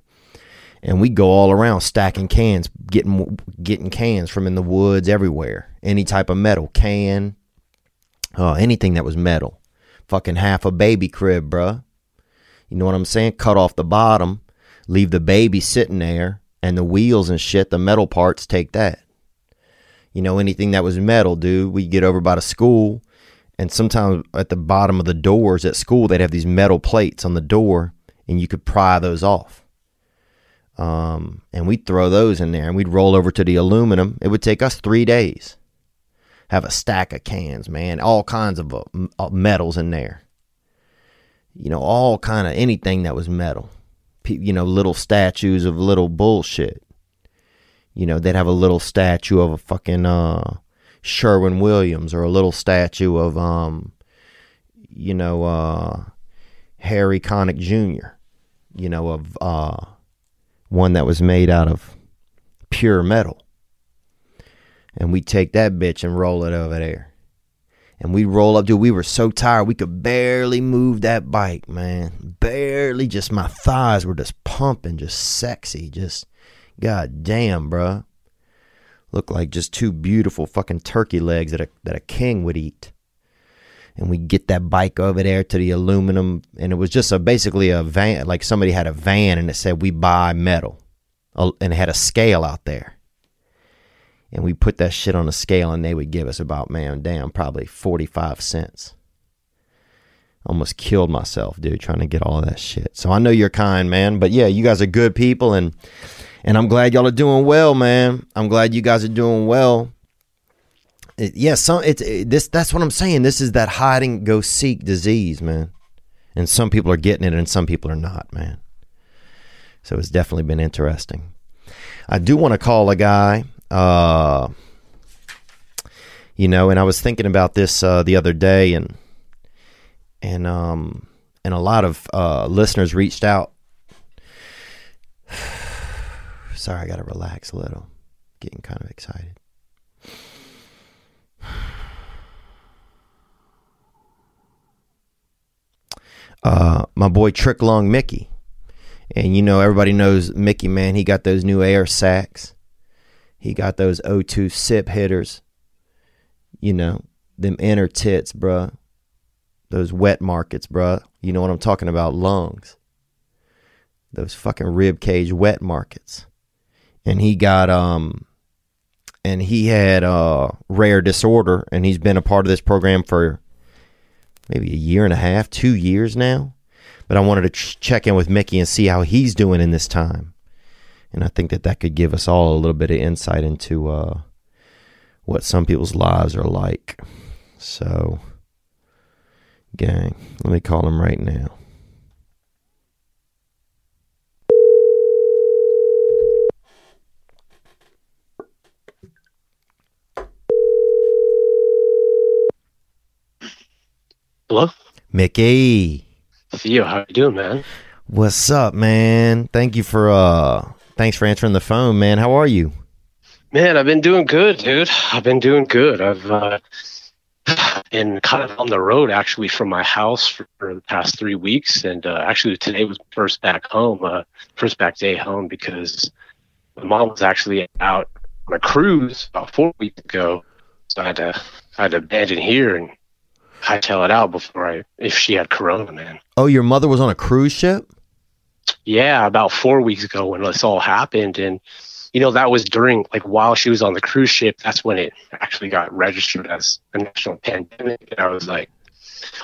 and we'd go all around stacking cans, getting getting cans from in the woods everywhere, any type of metal can, uh, anything that was metal, fucking half a baby crib, bruh. You know what I'm saying? Cut off the bottom, leave the baby sitting there, and the wheels and shit, the metal parts, take that. You know, anything that was metal, dude, we get over by the school, and sometimes at the bottom of the doors at school, they'd have these metal plates on the door, and you could pry those off. Um, and we'd throw those in there, and we'd roll over to the aluminum. It would take us three days. Have a stack of cans, man, all kinds of uh, uh, metals in there you know, all kind of anything that was metal. You know, little statues of little bullshit. You know, they'd have a little statue of a fucking uh, Sherwin Williams or a little statue of um, you know, uh, Harry Connick Jr. You know, of uh, one that was made out of pure metal. And we'd take that bitch and roll it over there and we'd roll up, dude. We were so tired, we could barely move that bike, man. Barely, just my thighs were just pumping, just sexy, just god damn, bruh. Looked like just two beautiful fucking turkey legs that a that a king would eat. And we get that bike over there to the aluminum, and it was just a basically a van, like somebody had a van, and it said we buy metal, and it had a scale out there and we put that shit on a scale and they would give us about man damn probably 45 cents. Almost killed myself dude trying to get all that shit. So i know you're kind man but yeah you guys are good people and and i'm glad y'all are doing well man. I'm glad you guys are doing well. It, yeah some it's it, this that's what i'm saying. This is that hiding go seek disease man. And some people are getting it and some people are not man. So it's definitely been interesting. I do want to call a guy uh, you know, and I was thinking about this uh, the other day, and and um and a lot of uh, listeners reached out. Sorry, I got to relax a little. Getting kind of excited. Uh, my boy Trick Long Mickey, and you know everybody knows Mickey man. He got those new air sacs. He got those O2 sip hitters. You know them inner tits, bruh. Those wet markets, bruh. You know what I'm talking about? Lungs. Those fucking rib cage wet markets. And he got um and he had uh rare disorder and he's been a part of this program for maybe a year and a half, 2 years now. But I wanted to ch- check in with Mickey and see how he's doing in this time. And I think that that could give us all a little bit of insight into uh what some people's lives are like. So gang. Let me call him right now. Hello, Mickey, Theo. How you doing, man? what's up, man? Thank you for uh thanks for answering the phone, man. How are you? Man, I've been doing good, dude. I've been doing good. I've uh, been kind of on the road actually from my house for, for the past three weeks, and uh, actually today was first back home, uh, first back day home because my mom was actually out on a cruise about four weeks ago, so I had to I had to abandon here and hightail it out before I if she had corona, man. Oh, your mother was on a cruise ship? Yeah, about four weeks ago when this all happened, and you know that was during like while she was on the cruise ship. That's when it actually got registered as a national pandemic, and I was like,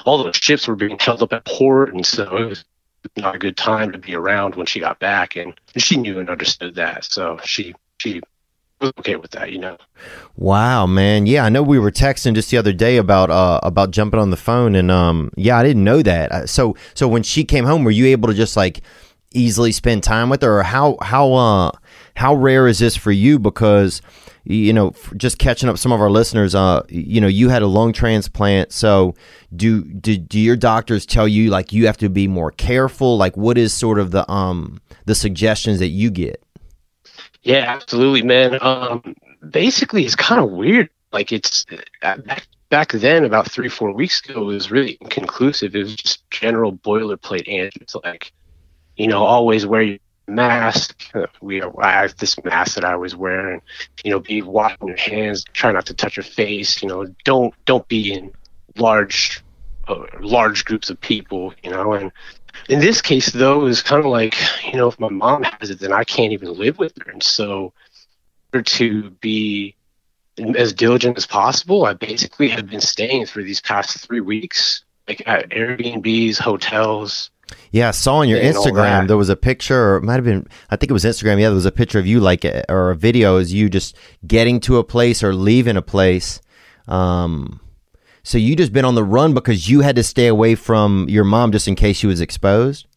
all those ships were being held up at port, and so it was not a good time to be around when she got back, and she knew and understood that, so she she was okay with that, you know. Wow, man. Yeah, I know we were texting just the other day about uh about jumping on the phone and um yeah, I didn't know that. Uh, So so when she came home, were you able to just like easily spend time with her or how how uh how rare is this for you because you know just catching up some of our listeners uh you know you had a lung transplant so do do, do your doctors tell you like you have to be more careful like what is sort of the um the suggestions that you get Yeah, absolutely, man. Um, basically, it's kind of weird. Like it's uh, back back then, about three four weeks ago, it was really inconclusive. It was just general boilerplate answers, like you know, always wear your mask. We I this mask that I always wear, and you know, be washing your hands, try not to touch your face. You know, don't don't be in large uh, large groups of people. You know, and in this case, though, it was kind of like, you know, if my mom has it, then I can't even live with her. And so, to be as diligent as possible, I basically have been staying for these past three weeks, like at Airbnbs, hotels. Yeah, I saw on your Instagram there was a picture, or it might have been, I think it was Instagram. Yeah, there was a picture of you, like, or a video as you just getting to a place or leaving a place. Um, so you just been on the run because you had to stay away from your mom just in case she was exposed.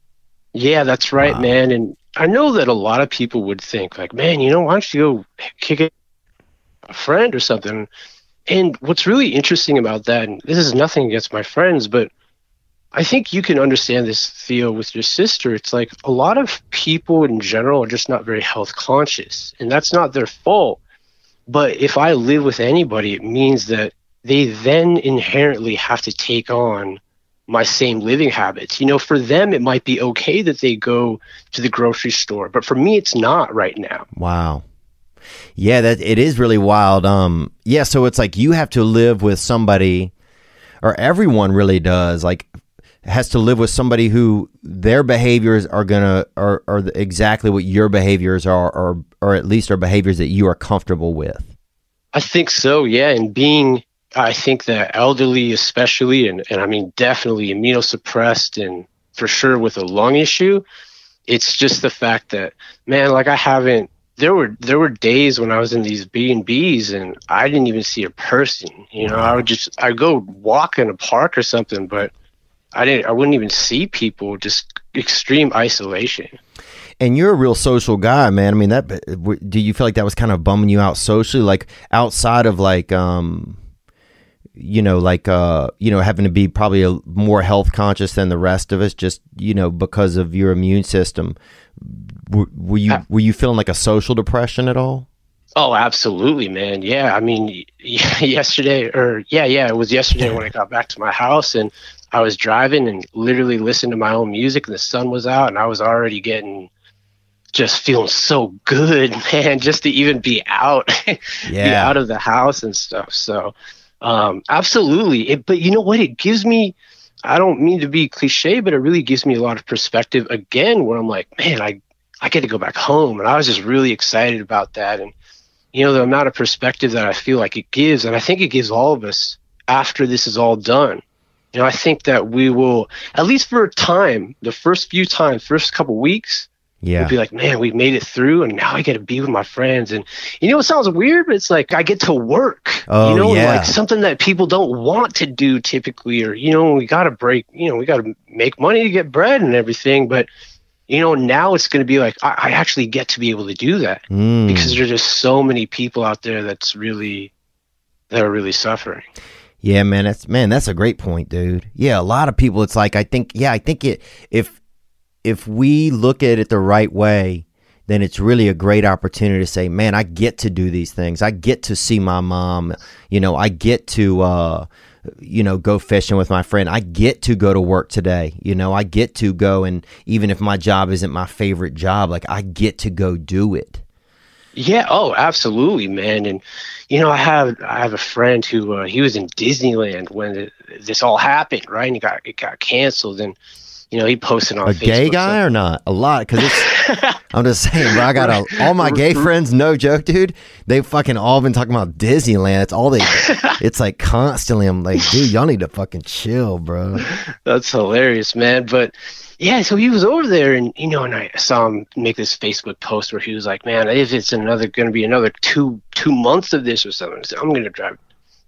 Yeah, that's right, Wow. man. And I know that a lot of people would think, like, man, you know, why don't you go kick it a friend or something? And what's really interesting about that, and this is nothing against my friends, but I think you can understand this, Theo, with your sister. It's like a lot of people in general are just not very health conscious, and that's not their fault. But if I live with anybody, it means that they then inherently have to take on my same living habits. You know, for them, it might be okay that they go to the grocery store, but for me, it's not right now. Wow. Yeah, that it is really wild. Um, yeah, so it's like you have to live with somebody, or everyone really does. Like, has to live with somebody who their behaviors are gonna are are exactly what your behaviors are, or or at least are behaviors that you are comfortable with. I think so, yeah. And being, I think the elderly, especially, and, and I mean, definitely immunosuppressed and for sure with a lung issue, it's just the fact that, man, like I haven't, there were, there were days when I was in these B and B's and I didn't even see a person, you know, I would just, I'd go walk in a park or something, but I didn't, I wouldn't even see people, just extreme isolation. And you're a real social guy, man. I mean, that do you feel like that was kind of bumming you out socially, like outside of like, um, you know, like uh, you know, having to be probably a, more health conscious than the rest of us, just you know, because of your immune system. Were, were you were you feeling like a social depression at all? Oh, absolutely, man. Yeah, I mean, yesterday or yeah, yeah, it was yesterday when I got back to my house and I was driving and literally listening to my own music and the sun was out and I was already getting just feeling so good, man, just to even be out, yeah. be out of the house and stuff. So, um, absolutely. It, but you know what? It gives me, I don't mean to be cliche, but it really gives me a lot of perspective again, where I'm like, man, I, I get to go back home. And I was just really excited about that. And, you know, the amount of perspective that I feel like it gives, and I think it gives all of us after this is all done. You know, I think that we will, at least for a time, the first few times, first couple weeks, yeah. We'd be like, man, we made it through and now I get to be with my friends. And you know, it sounds weird, but it's like I get to work, oh, you know, yeah. like something that people don't want to do typically, or, you know, we got to break, you know, we got to make money to get bread and everything. But, you know, now it's going to be like, I, I, actually get to be able to do that mm. because there's just so many people out there that's really, that are really suffering. Yeah, man, that's man, that's a great point, dude. Yeah, a lot of people it's like I think yeah, I think it if if we look at it the right way, then it's really a great opportunity to say, man, I get to do these things. I get to see my mom. You know, I get to, uh, you know, go fishing with my friend. I get to go to work today. You know, I get to go and even if my job isn't my favorite job, like I get to go do it. Yeah. Oh, absolutely, man. And you know, I have I have a friend who uh, he was in Disneyland when it, this all happened, right? And he got it got canceled, and you know, he posted on a Facebook, gay guy so- or not? A lot because it's. I'm just saying, bro. I got a, all my gay friends. No joke, dude. They fucking all been talking about Disneyland. It's all they. it's like constantly. I'm like, dude, y'all need to fucking chill, bro. That's hilarious, man. But yeah, so he was over there, and you know, and I saw him make this Facebook post where he was like, "Man, if it's another going to be another two two months of this or something, I'm going to drive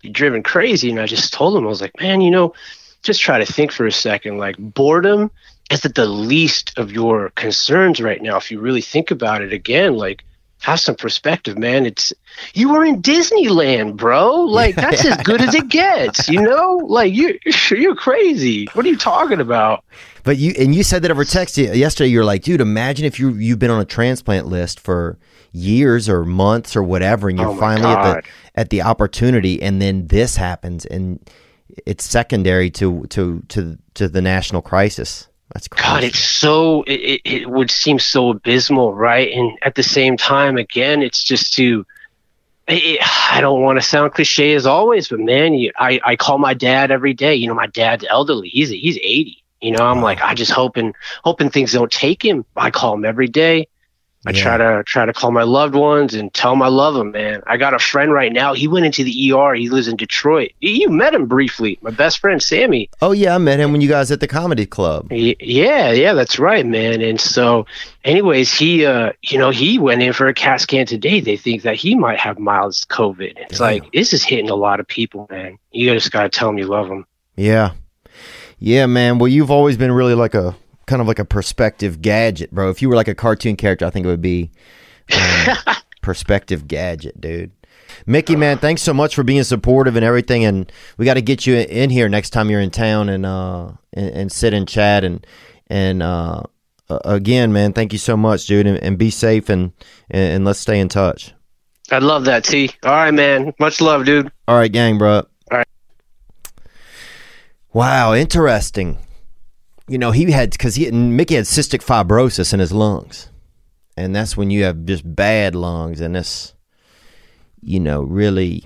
be driven crazy." And I just told him, I was like, "Man, you know." Just try to think for a second like boredom is at the least of your concerns right now. If you really think about it again like have some perspective man. It's you were in disneyland bro. Like that's as good as it gets you know? Like you you're crazy. What are you talking about? But you and you said that over text yesterday. You're like, dude, imagine if you you've been on a transplant list for years or months or whatever, and you're Oh finally at the at the opportunity, and then this happens, and it's secondary to to to to the national crisis. That's crazy. God, it's so it, it, would seem so abysmal, right? And at the same time, again, it's just to. It, I don't want to sound cliche as always, but man, you, I I call my dad every day. You know, my dad's elderly. He's he's eighty. You know, I'm like I just hoping hoping things don't take him. I call him every day. I Yeah. try to try to call my loved ones and tell them I love them, man. I got a friend right now. He went into the ER. He lives in Detroit. You- met him briefly. My best friend Sammy. Oh yeah, I met him when you guys at the comedy club. Yeah, yeah, that's right, man. And so, anyways, he, uh, you know, he went in for a CAT scan today. They think that he might have mild COVID. It's Damn. like this is hitting a lot of people, man. You just gotta tell them you love them. Yeah, yeah, man. Well, you've always been really like a kind of like a perspective gadget, bro. If you were like a cartoon character, I think it would be um, perspective gadget, dude. Mickey, man, thanks so much for being supportive and everything. And we got to get you in here next time you're in town and uh and, and sit and chat and and uh again, man, thank you so much, dude, and, and be safe and, and and let's stay in touch. I love that, T. All right, man. Much love, dude. All right, gang, bro. All right. Wow, interesting. You know, he had because he Mickey had cystic fibrosis in his lungs, and that's when you have just bad lungs, and this, you know, really,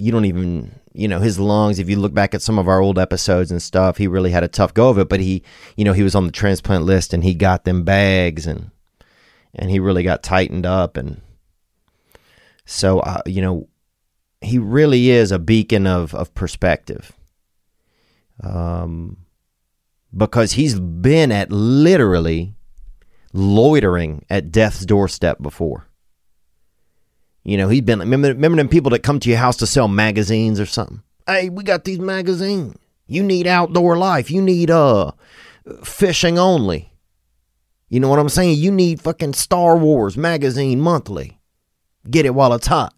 you don't even, you know, his lungs. If you look back at some of our old episodes and stuff, he really had a tough go of it. But he, you know, he was on the transplant list, and he got them bags, and and he really got tightened up, and so uh, you know, he really is a beacon of of perspective. Um, because he's been at literally loitering at death's doorstep before. You know, he's been remember remember them people that come to your house to sell magazines or something. Hey, we got these magazines. You need outdoor life. You need uh fishing only. You know what I'm saying? You need fucking Star Wars magazine monthly. Get it while it's hot.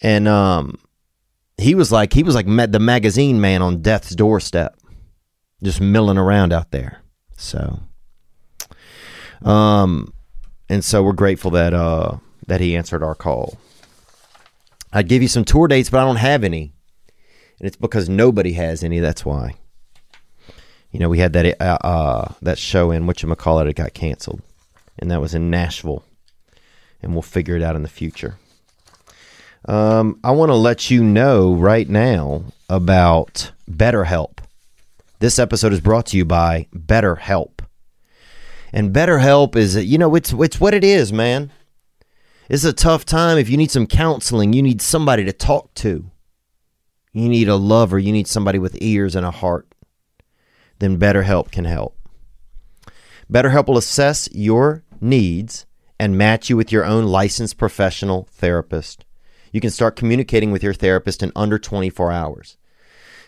And um he was like he was like the magazine man on death's doorstep, just milling around out there. So, um, and so we're grateful that uh that he answered our call. I'd give you some tour dates, but I don't have any, and it's because nobody has any. That's why. You know, we had that uh, uh that show in which call it. Got canceled, and that was in Nashville, and we'll figure it out in the future. Um, I want to let you know right now about BetterHelp. This episode is brought to you by BetterHelp. And BetterHelp is, you know, it's it's what it is, man. It's a tough time. If you need some counseling, you need somebody to talk to. You need a lover. You need somebody with ears and a heart. Then BetterHelp can help. BetterHelp will assess your needs and match you with your own licensed professional therapist. You can start communicating with your therapist in under 24 hours.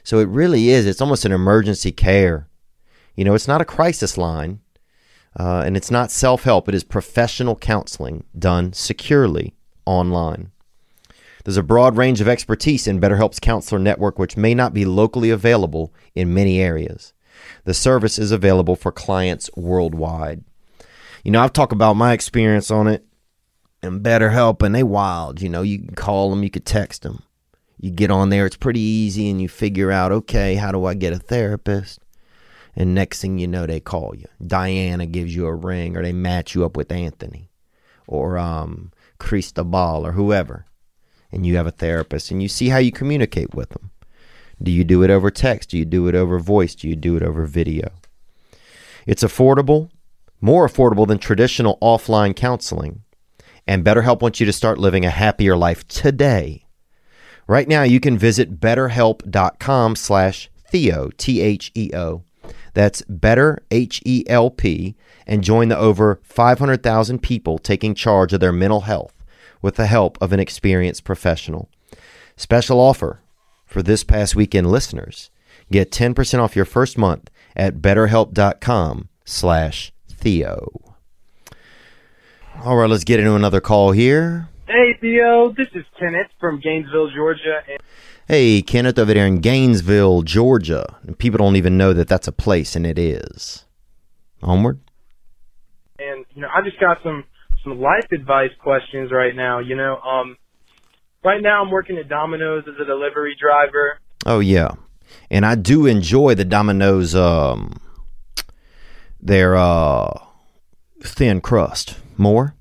So it really is, it's almost an emergency care. You know, it's not a crisis line uh, and it's not self help, it is professional counseling done securely online. There's a broad range of expertise in BetterHelp's counselor network, which may not be locally available in many areas. The service is available for clients worldwide. You know, I've talked about my experience on it and BetterHelp, and they wild. You know, you can call them, you could text them. You get on there, it's pretty easy, and you figure out, okay, how do I get a therapist? And next thing you know, they call you. Diana gives you a ring, or they match you up with Anthony, or um, Cristobal, or whoever. And you have a therapist, and you see how you communicate with them. Do you do it over text? Do you do it over voice? Do you do it over video? It's affordable, more affordable than traditional offline counseling and BetterHelp wants you to start living a happier life today. Right now, you can visit betterhelp.com slash Theo, T-H-E-O. That's better, H-E-L-P, and join the over 500,000 people taking charge of their mental health with the help of an experienced professional. Special offer for this past weekend listeners. Get 10% off your first month at betterhelp.com slash Theo. All right, let's get into another call here. Hey, Theo. This is Kenneth from Gainesville, Georgia. Hey, Kenneth over there in Gainesville, Georgia. People don't even know that that's a place, and it is. Onward. And you know, I just got some some life advice questions right now. You know, um, right now I'm working at Domino's as a delivery driver. Oh yeah, and I do enjoy the Domino's um, their uh, thin crust more?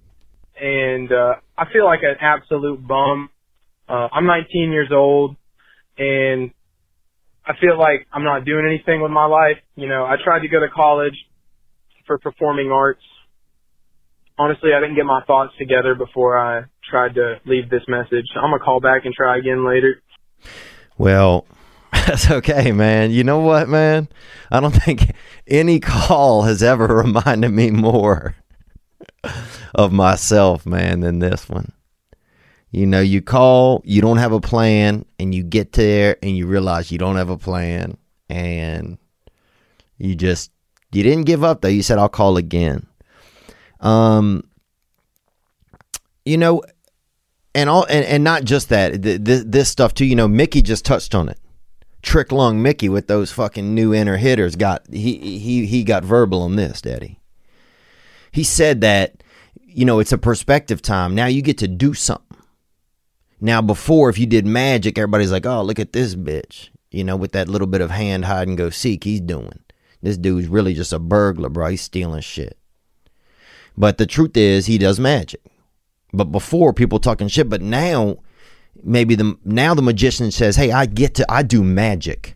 And uh, I feel like an absolute bum. Uh, I'm 19 years old, and I feel like I'm not doing anything with my life. You know, I tried to go to college for performing arts. Honestly, I didn't get my thoughts together before I tried to leave this message. I'm gonna call back and try again later. Well, that's okay, man. You know what, man? I don't think any call has ever reminded me more of myself, man, than this one. You know, you call, you don't have a plan, and you get there and you realize you don't have a plan, and you just you didn't give up though. You said I'll call again. Um, you know, and all and, and not just that. This, this stuff too. You know, Mickey just touched on it. Trick lung Mickey with those fucking new inner hitters got he he he got verbal on this, Daddy. He said that you know, it's a perspective time. Now you get to do something. Now, before, if you did magic, everybody's like, oh, look at this bitch. You know, with that little bit of hand hide and go seek he's doing. This dude's really just a burglar, bro. He's stealing shit. But the truth is, he does magic. But before, people talking shit. But now, maybe the now the magician says, hey, I get to, I do magic.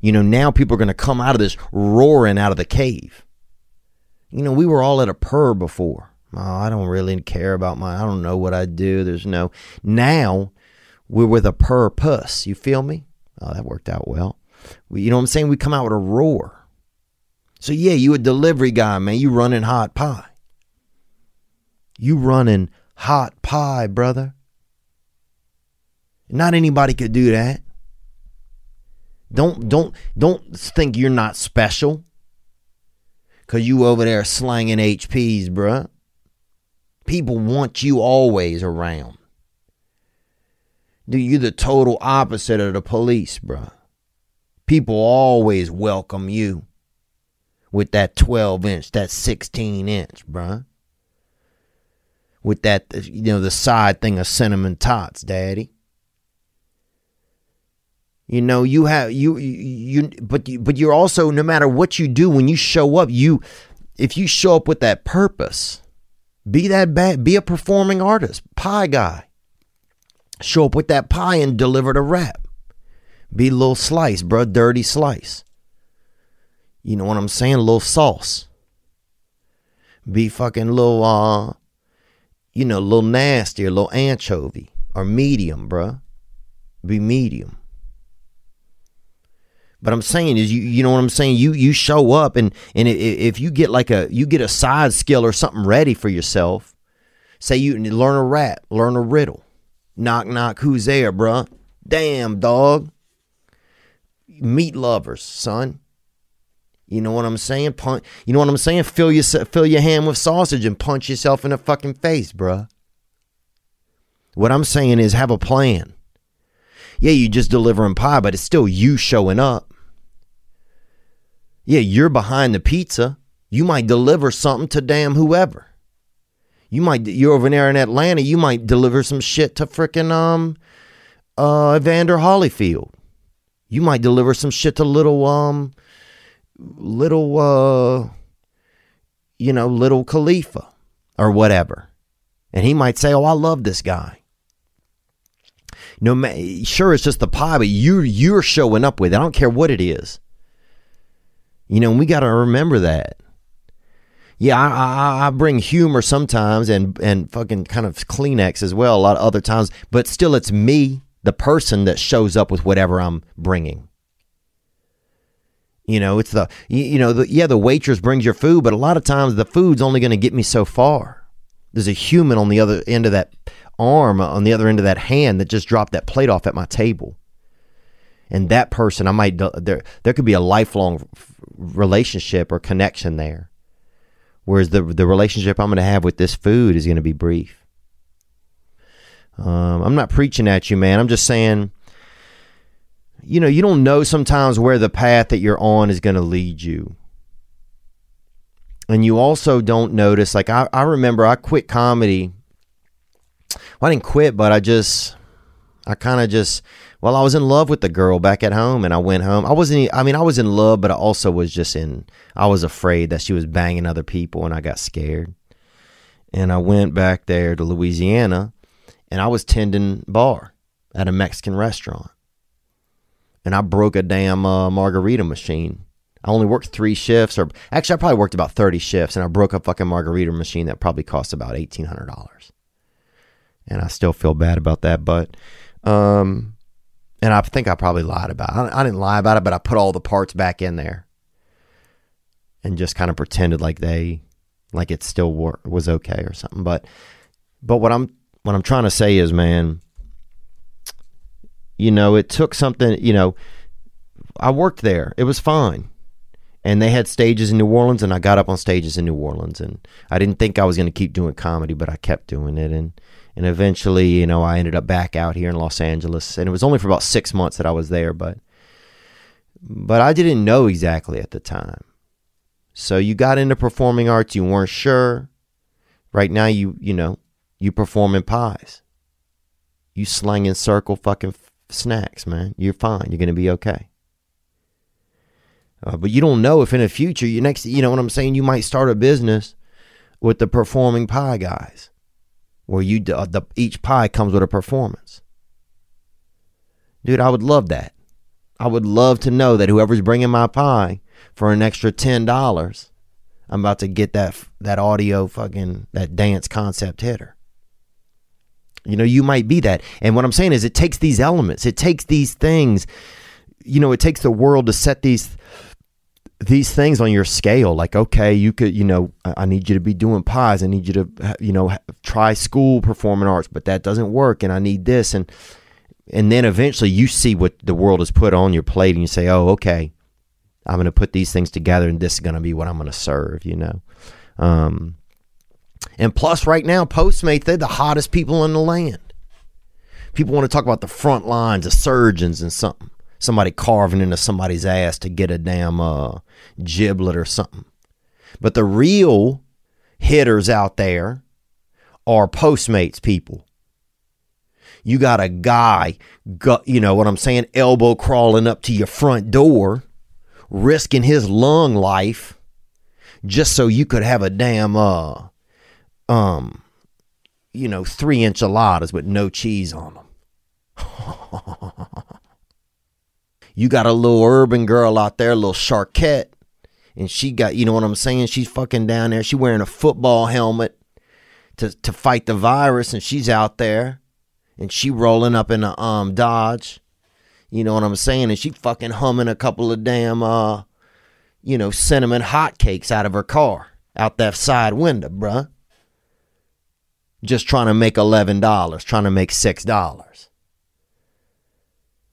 You know, now people are going to come out of this roaring out of the cave. You know, we were all at a purr before. Oh, I don't really care about my, I don't know what I do. There's no, now we're with a purpose. You feel me? Oh, that worked out well. You know what I'm saying? We come out with a roar. So yeah, you a delivery guy, man. You running hot pie. You running hot pie, brother. Not anybody could do that. Don't don't don't think you're not special. Cause you over there slanging HPs, bruh. People want you always around. Dude, you're the total opposite of the police, bruh. People always welcome you with that 12 inch, that 16 inch, bruh. With that, you know, the side thing of cinnamon tots, daddy. You know, you have you you but you, but you're also no matter what you do when you show up, you if you show up with that purpose, be that bad, be a performing artist, pie guy. Show up with that pie and deliver the rap. Be little slice, bro, dirty slice. You know what I'm saying? A little sauce. Be fucking little uh you know, little nasty, or little anchovy. Or medium, bruh. Be medium. But I'm saying is you you know what I'm saying you you show up and and if you get like a you get a side skill or something ready for yourself, say you learn a rap, learn a riddle, knock knock who's there, bruh? Damn dog. Meat lovers, son. You know what I'm saying? Punch. You know what I'm saying? Fill your fill your hand with sausage and punch yourself in the fucking face, bruh. What I'm saying is have a plan. Yeah, you just delivering pie, but it's still you showing up. Yeah, you're behind the pizza. You might deliver something to damn whoever. You might you're over there in Atlanta. You might deliver some shit to frickin' um uh Evander Holyfield. You might deliver some shit to little um little uh you know little Khalifa or whatever, and he might say, "Oh, I love this guy." No, sure, it's just the pie, but you you're showing up with it. I don't care what it is. You know, we got to remember that. Yeah, I, I, I bring humor sometimes and and fucking kind of Kleenex as well a lot of other times, but still, it's me, the person that shows up with whatever I'm bringing. You know, it's the you, you know the yeah the waitress brings your food, but a lot of times the food's only going to get me so far. There's a human on the other end of that arm, on the other end of that hand that just dropped that plate off at my table and that person i might there there could be a lifelong relationship or connection there. Whereas the the relationship i'm going to have with this food is going to be brief. Um, i'm not preaching at you man. I'm just saying you know you don't know sometimes where the path that you're on is going to lead you. And you also don't notice like I, I remember i quit comedy. Well, i didn't quit but i just i kind of just well, I was in love with the girl back at home, and I went home. I wasn't. I mean, I was in love, but I also was just in. I was afraid that she was banging other people, and I got scared. And I went back there to Louisiana, and I was tending bar at a Mexican restaurant, and I broke a damn uh, margarita machine. I only worked three shifts, or actually, I probably worked about thirty shifts, and I broke a fucking margarita machine that probably cost about eighteen hundred dollars. And I still feel bad about that, but um, and I think I probably lied about it. I, didn't lie about it, but I put all the parts back in there and just kind of pretended like they like it still wor- was okay or something. But but what I'm what I'm trying to say is, man, you know, it took something. You know, I worked there. It was fine. And they had stages in New Orleans, and I got up on stages in New Orleans, and I didn't think I was going to keep doing comedy, but I kept doing it, and and eventually, you know, I ended up back out here in Los Angeles, and it was only for about six months that I was there, but but I didn't know exactly at the time. So you got into performing arts, you weren't sure. Right now, you you know, you perform in pies. You slang in circle fucking f- snacks, man. You're fine. You're gonna be okay. Uh, but you don't know if in the future, you next, you know what I'm saying. You might start a business with the performing pie guys where you uh, the each pie comes with a performance. Dude, I would love that. I would love to know that whoever's bringing my pie for an extra ten dollars, I'm about to get that that audio fucking that dance concept hitter. You know, you might be that. And what I'm saying is, it takes these elements. It takes these things. You know, it takes the world to set these these things on your scale like okay you could you know i need you to be doing pies. I need you to you know try school performing arts but that doesn't work and i need this and and then eventually you see what the world has put on your plate and you say oh okay i'm going to put these things together and this is going to be what i'm going to serve you know? Um and plus right now postmates they're the hottest people in the land. People want to talk about the front lines, the surgeons and something. Somebody carving into somebody's ass to get a damn uh, giblet or something. But the real hitters out there are Postmates people. You got a guy, you know what I'm saying, elbow crawling up to your front door, risking his lung life just so you could have a damn uh um you know three inch enchiladas with no cheese on them. you got a little urban girl out there, a little Charquette, and she got you know what I'm saying. She's fucking down there. She wearing a football helmet to to fight the virus, and she's out there, and she rolling up in a um Dodge. You know what I'm saying? And she fucking humming a couple of damn uh you know, cinnamon hotcakes out of her car out that side window, bruh. Just trying to make $11, trying to make $6.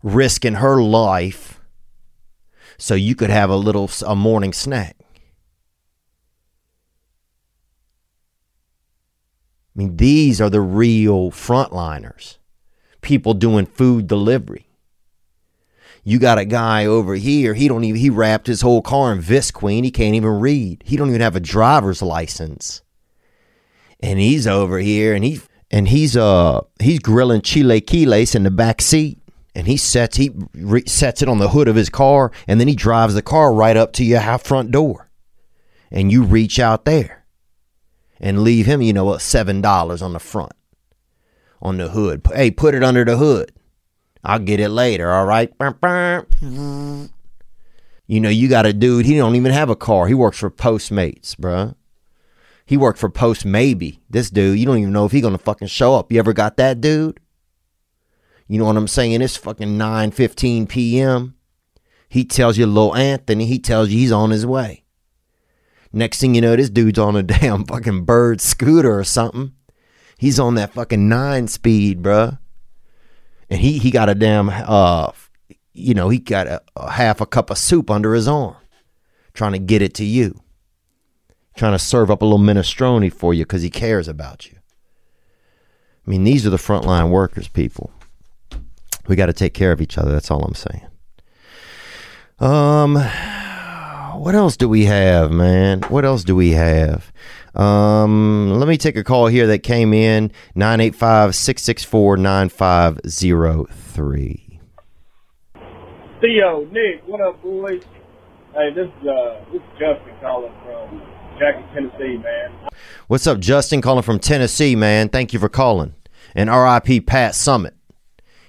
Risking her life so you could have a little a morning snack. I mean, these are the real frontliners. People doing food delivery. You got a guy over here, he don't even he wrapped his whole car in Visqueen. He can't even read. He don't even have a driver's license. And he's over here and he and he's uh he's grilling chilaquiles in the back seat and he sets he re- sets it on the hood of his car and then he drives the car right up to your front door. And you reach out there and leave him, you know, what, $7 on the front on the hood. Hey, put it under the hood. I'll get it later, all right? You know, you got a dude, he don't even have a car. He works for Postmates, bruh. He worked for Post Maybe. This dude, you don't even know if he gonna fucking show up. You ever got that dude? You know what I'm saying? It's fucking 9:15 p.m. He tells you little Anthony, he tells you he's on his way. Next thing you know, this dude's on a damn fucking bird scooter or something. He's on that fucking nine speed, bruh and he he got a damn uh you know he got a, a, half a cup of soup under his arm trying to get it to you trying to serve up a little minestrone for you because he cares about you i mean these are the frontline workers people we got to take care of each other that's all i'm saying um what else do we have man what else do we have um, let me take a call here that came in 985 664 9503. Theo, Nick, what up, boys? Hey, this is, uh, this is Justin calling from Jackson, Tennessee, man. What's up, Justin? Calling from Tennessee, man. Thank you for calling. And RIP Pat Summitt.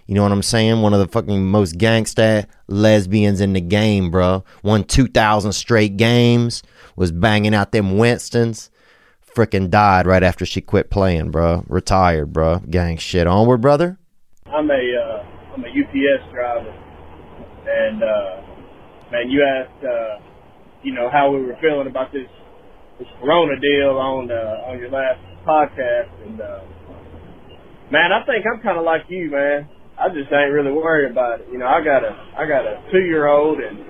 You know what I'm saying? One of the fucking most gangsta lesbians in the game, bro. Won 2,000 straight games. Was banging out them Winstons freaking died right after she quit playing, bro. Retired, bro. Gang shit. Onward, brother. I'm a uh, I'm a UPS driver, and uh, man, you asked uh, you know how we were feeling about this this Corona deal on uh, on your last podcast, and uh, man, I think I'm kind of like you, man. I just ain't really worried about it. You know, I got a I got a two year old and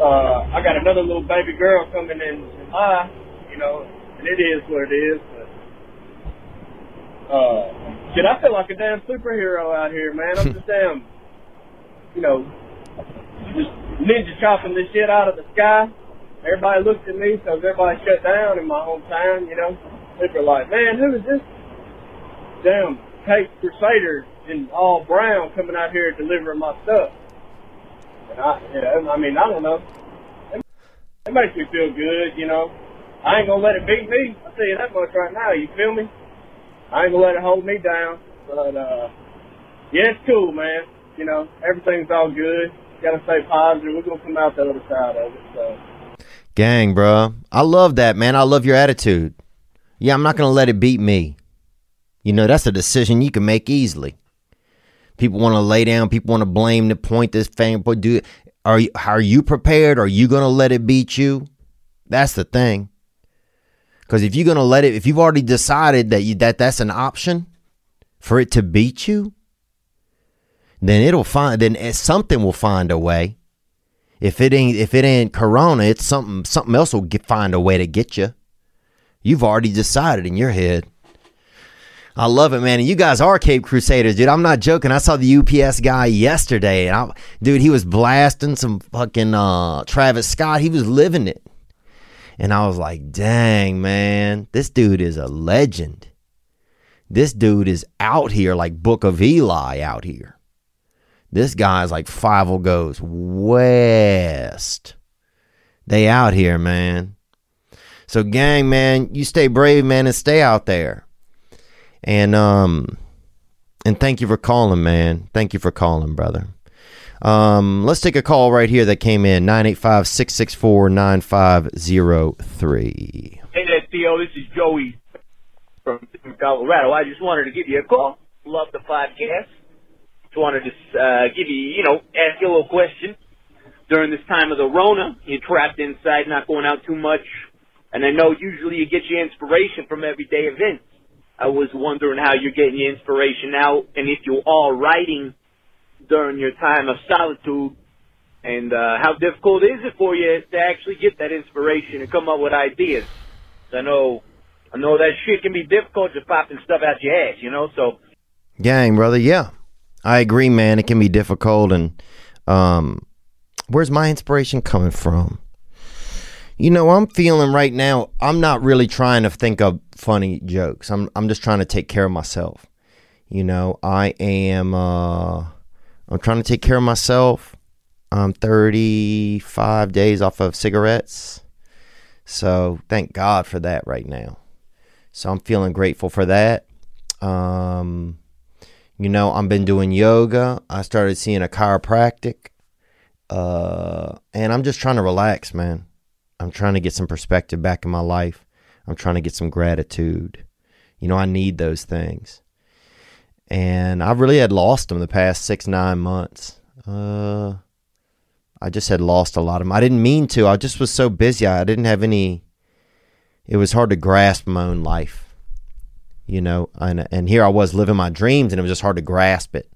uh I got another little baby girl coming in July you know, and it is what it is. But uh, shit, I feel like a damn superhero out here, man. I'm just damn, you know, just ninja chopping this shit out of the sky. Everybody looks at me because everybody shut down in my hometown, you know. People are like, man, who is this damn Cape Crusader in all brown coming out here delivering my stuff? And I, you know, I mean, I don't know. It, makes me feel good, you know. I ain't gonna let it beat me. I'll tell you that much right now. You feel me? I ain't gonna let it hold me down. But uh, yeah, it's cool, man. You know, everything's all good. Gotta stay positive. We're gonna come out the other side of it. So. Gang, bro. I love that, man. I love your attitude. Yeah, I'm not gonna let it beat me. You know, that's a decision you can make easily. People want to lay down. People want to blame the point this. But do are you, are you prepared? Are you gonna let it beat you? That's the thing. Because if you're gonna let it, if you've already decided that you that that's an option for it to beat you, then it'll find then something will find a way. If it ain't if it ain't Corona, it's something something else will get, find a way to get you. You've already decided in your head. I love it, man. And you guys are Cape Crusaders, dude. I'm not joking. I saw the UPS guy yesterday, and I, dude, he was blasting some fucking uh, Travis Scott. He was living it, and I was like, dang, man, this dude is a legend. This dude is out here like Book of Eli out here. This guy's like five will goes west. They out here, man. So gang, man, you stay brave, man, and stay out there. And um and thank you for calling, man. Thank you for calling, brother. Um, let's take a call right here that came in 985 664 9503. Hey there, Theo. This is Joey from Colorado. I just wanted to give you a call. Love the podcast. Just wanted to uh, give you, you know, ask you a little question. During this time of the Rona, you're trapped inside, not going out too much. And I know usually you get your inspiration from everyday events. I was wondering how you're getting your inspiration out and if you're all writing during your time of solitude, and uh, how difficult is it for you to actually get that inspiration and come up with ideas? I know, I know that shit can be difficult just popping stuff out your ass, you know. So, Gang, brother, yeah. I agree, man. It can be difficult and um where's my inspiration coming from? You know, I'm feeling right now, I'm not really trying to think of funny jokes. I'm I'm just trying to take care of myself. You know, I am uh I'm trying to take care of myself. I'm 35 days off of cigarettes. So, thank God for that right now. So, I'm feeling grateful for that. Um you know, I've been doing yoga. I started seeing a chiropractic. Uh, and I'm just trying to relax, man. I'm trying to get some perspective back in my life. I'm trying to get some gratitude. You know, I need those things. And I really had lost them the past six, nine months. Uh, I just had lost a lot of them. I didn't mean to. I just was so busy. I didn't have any. It was hard to grasp my own life you know, and and here I was living my dreams, and it was just hard to grasp it.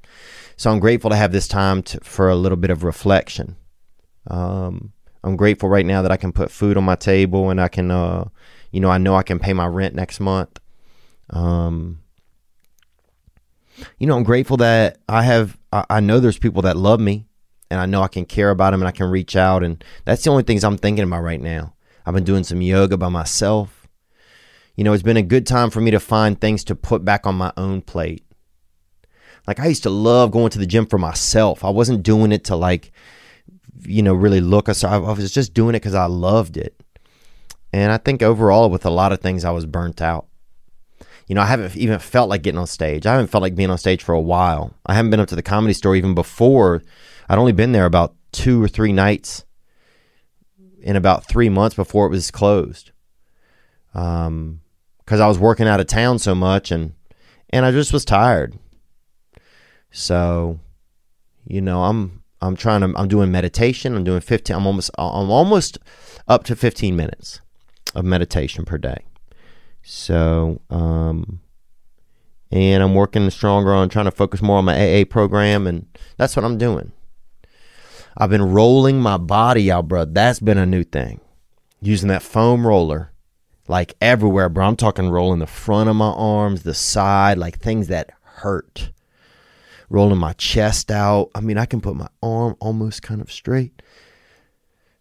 So I'm grateful to have this time to, for a little bit of reflection. Um, I'm grateful right now that I can put food on my table, and I can, uh, you know, I know I can pay my rent next month. Um, you know, I'm grateful that I have. I, I know there's people that love me, and I know I can care about them, and I can reach out, and that's the only things I'm thinking about right now. I've been doing some yoga by myself you know, it's been a good time for me to find things to put back on my own plate. Like I used to love going to the gym for myself. I wasn't doing it to like, you know, really look. I was just doing it because I loved it. And I think overall, with a lot of things, I was burnt out. You know, I haven't even felt like getting on stage. I haven't felt like being on stage for a while. I haven't been up to the comedy store even before. I'd only been there about two or three nights in about three months before it was closed. Um, because I was working out of town so much and and I just was tired. So, you know, I'm I'm trying to I'm doing meditation. I'm doing 15 I'm almost I'm almost up to 15 minutes of meditation per day. So, um and I'm working stronger on trying to focus more on my AA program and that's what I'm doing. I've been rolling my body out, bro. That's been a new thing. Using that foam roller like everywhere, bro. I'm talking rolling the front of my arms, the side, like things that hurt. Rolling my chest out. I mean, I can put my arm almost kind of straight.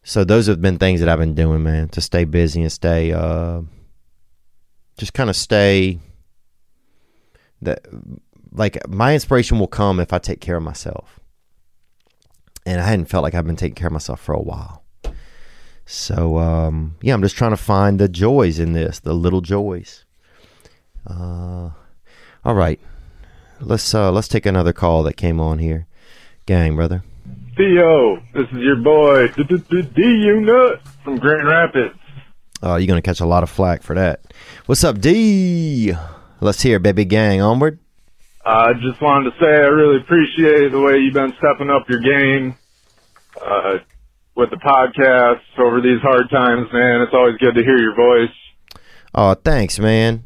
So those have been things that I've been doing, man, to stay busy and stay uh just kind of stay that like my inspiration will come if I take care of myself. And I hadn't felt like I've been taking care of myself for a while. So um, yeah, I'm just trying to find the joys in this, the little joys. Uh, all right, let's uh, let's take another call that came on here, gang brother. Theo, this is your boy D Unit from Grand Rapids. Oh, you're gonna catch a lot of flack for that. What's up, D? Let's hear, baby gang. Onward. I just wanted to say I really appreciate the way you've been stepping up your game. Uh, with the podcast over these hard times, man. It's always good to hear your voice. Oh, thanks, man.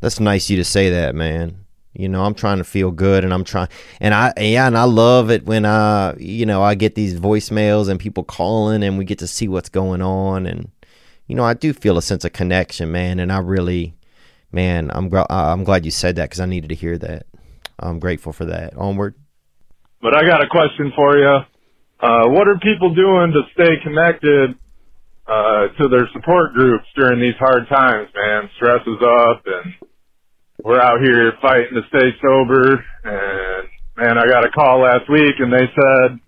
That's nice of you to say that, man. You know, I'm trying to feel good and I'm trying and I yeah, and I love it when I you know, I get these voicemails and people calling and we get to see what's going on and you know, I do feel a sense of connection, man, and I really man, I'm I'm glad you said that because I needed to hear that. I'm grateful for that. Onward. But I got a question for you. Uh, what are people doing to stay connected uh, to their support groups during these hard times, man? Stress is up, and we're out here fighting to stay sober. And man, I got a call last week, and they said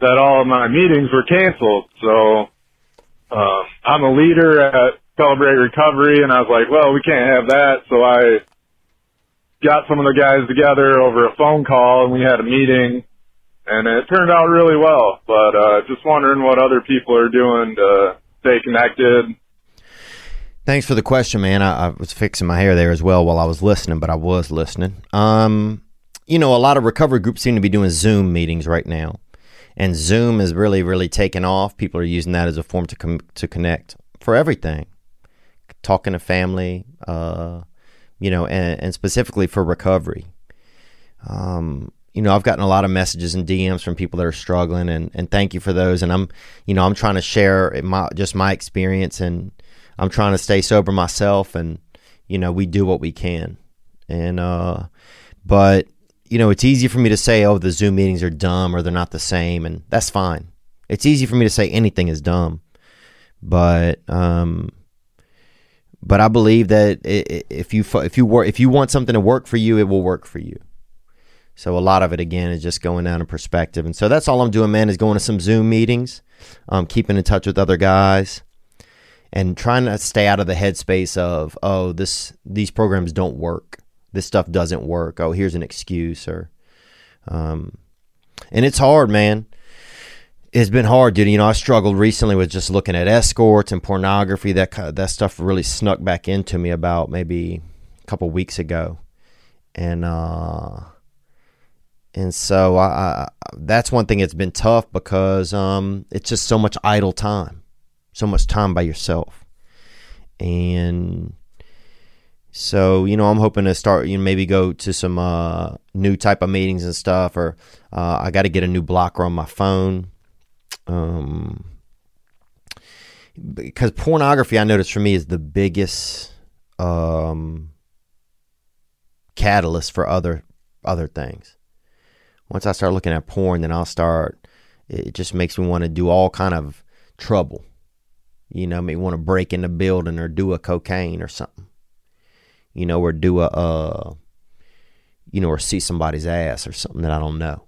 that all of my meetings were canceled. So um, I'm a leader at Celebrate Recovery, and I was like, well, we can't have that. So I got some of the guys together over a phone call, and we had a meeting, and it turned out really well. But uh, just wondering what other people are doing to stay connected. Thanks for the question, man. I, I was fixing my hair there as well while I was listening, but I was listening. Um, you know, a lot of recovery groups seem to be doing Zoom meetings right now, and Zoom is really, really taking off. People are using that as a form to com- to connect for everything, talking to family, uh, you know, and, and specifically for recovery. Um, you know, I've gotten a lot of messages and DMs from people that are struggling, and, and thank you for those. And I'm, you know, I'm trying to share my just my experience, and I'm trying to stay sober myself, and you know, we do what we can, and uh, but you know, it's easy for me to say, oh, the Zoom meetings are dumb or they're not the same, and that's fine. It's easy for me to say anything is dumb, but um, but I believe that if you if you work if you want something to work for you, it will work for you. So a lot of it again is just going down in perspective, and so that's all I'm doing, man. Is going to some Zoom meetings, um, keeping in touch with other guys, and trying to stay out of the headspace of oh this these programs don't work, this stuff doesn't work. Oh here's an excuse or, um, and it's hard, man. It's been hard, dude. You know, I struggled recently with just looking at escorts and pornography. That that stuff really snuck back into me about maybe a couple weeks ago, and uh and so I, I, that's one thing that's been tough because um, it's just so much idle time, so much time by yourself, and so you know I'm hoping to start you know maybe go to some uh, new type of meetings and stuff, or uh, I got to get a new blocker on my phone. Um, because pornography, I noticed for me is the biggest um, catalyst for other other things once I start looking at porn, then I'll start. It just makes me want to do all kind of trouble. You know, me want to break in the building or do a cocaine or something. You know, or do a, uh, you know, or see somebody's ass or something that I don't know.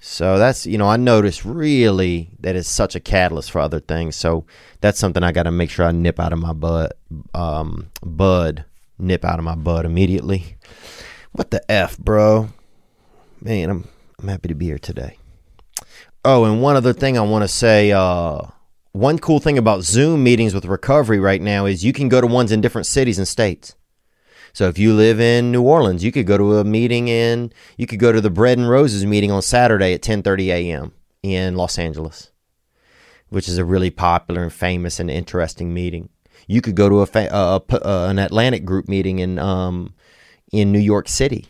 So that's you know I noticed really that it's such a catalyst for other things. So that's something I got to make sure I nip out of my bud, um, bud, nip out of my butt immediately. What the f, bro? man, I'm I'm happy to be here today. Oh, and one other thing I want to say. Uh, one cool thing about Zoom meetings with recovery right now is you can go to ones in different cities and states. So if you live in New Orleans, you could go to a meeting in you could go to the Bread and Roses meeting on Saturday at 10:30 a.m. in Los Angeles, which is a really popular and famous and interesting meeting. You could go to a, uh, uh, an Atlantic group meeting in um, in New York City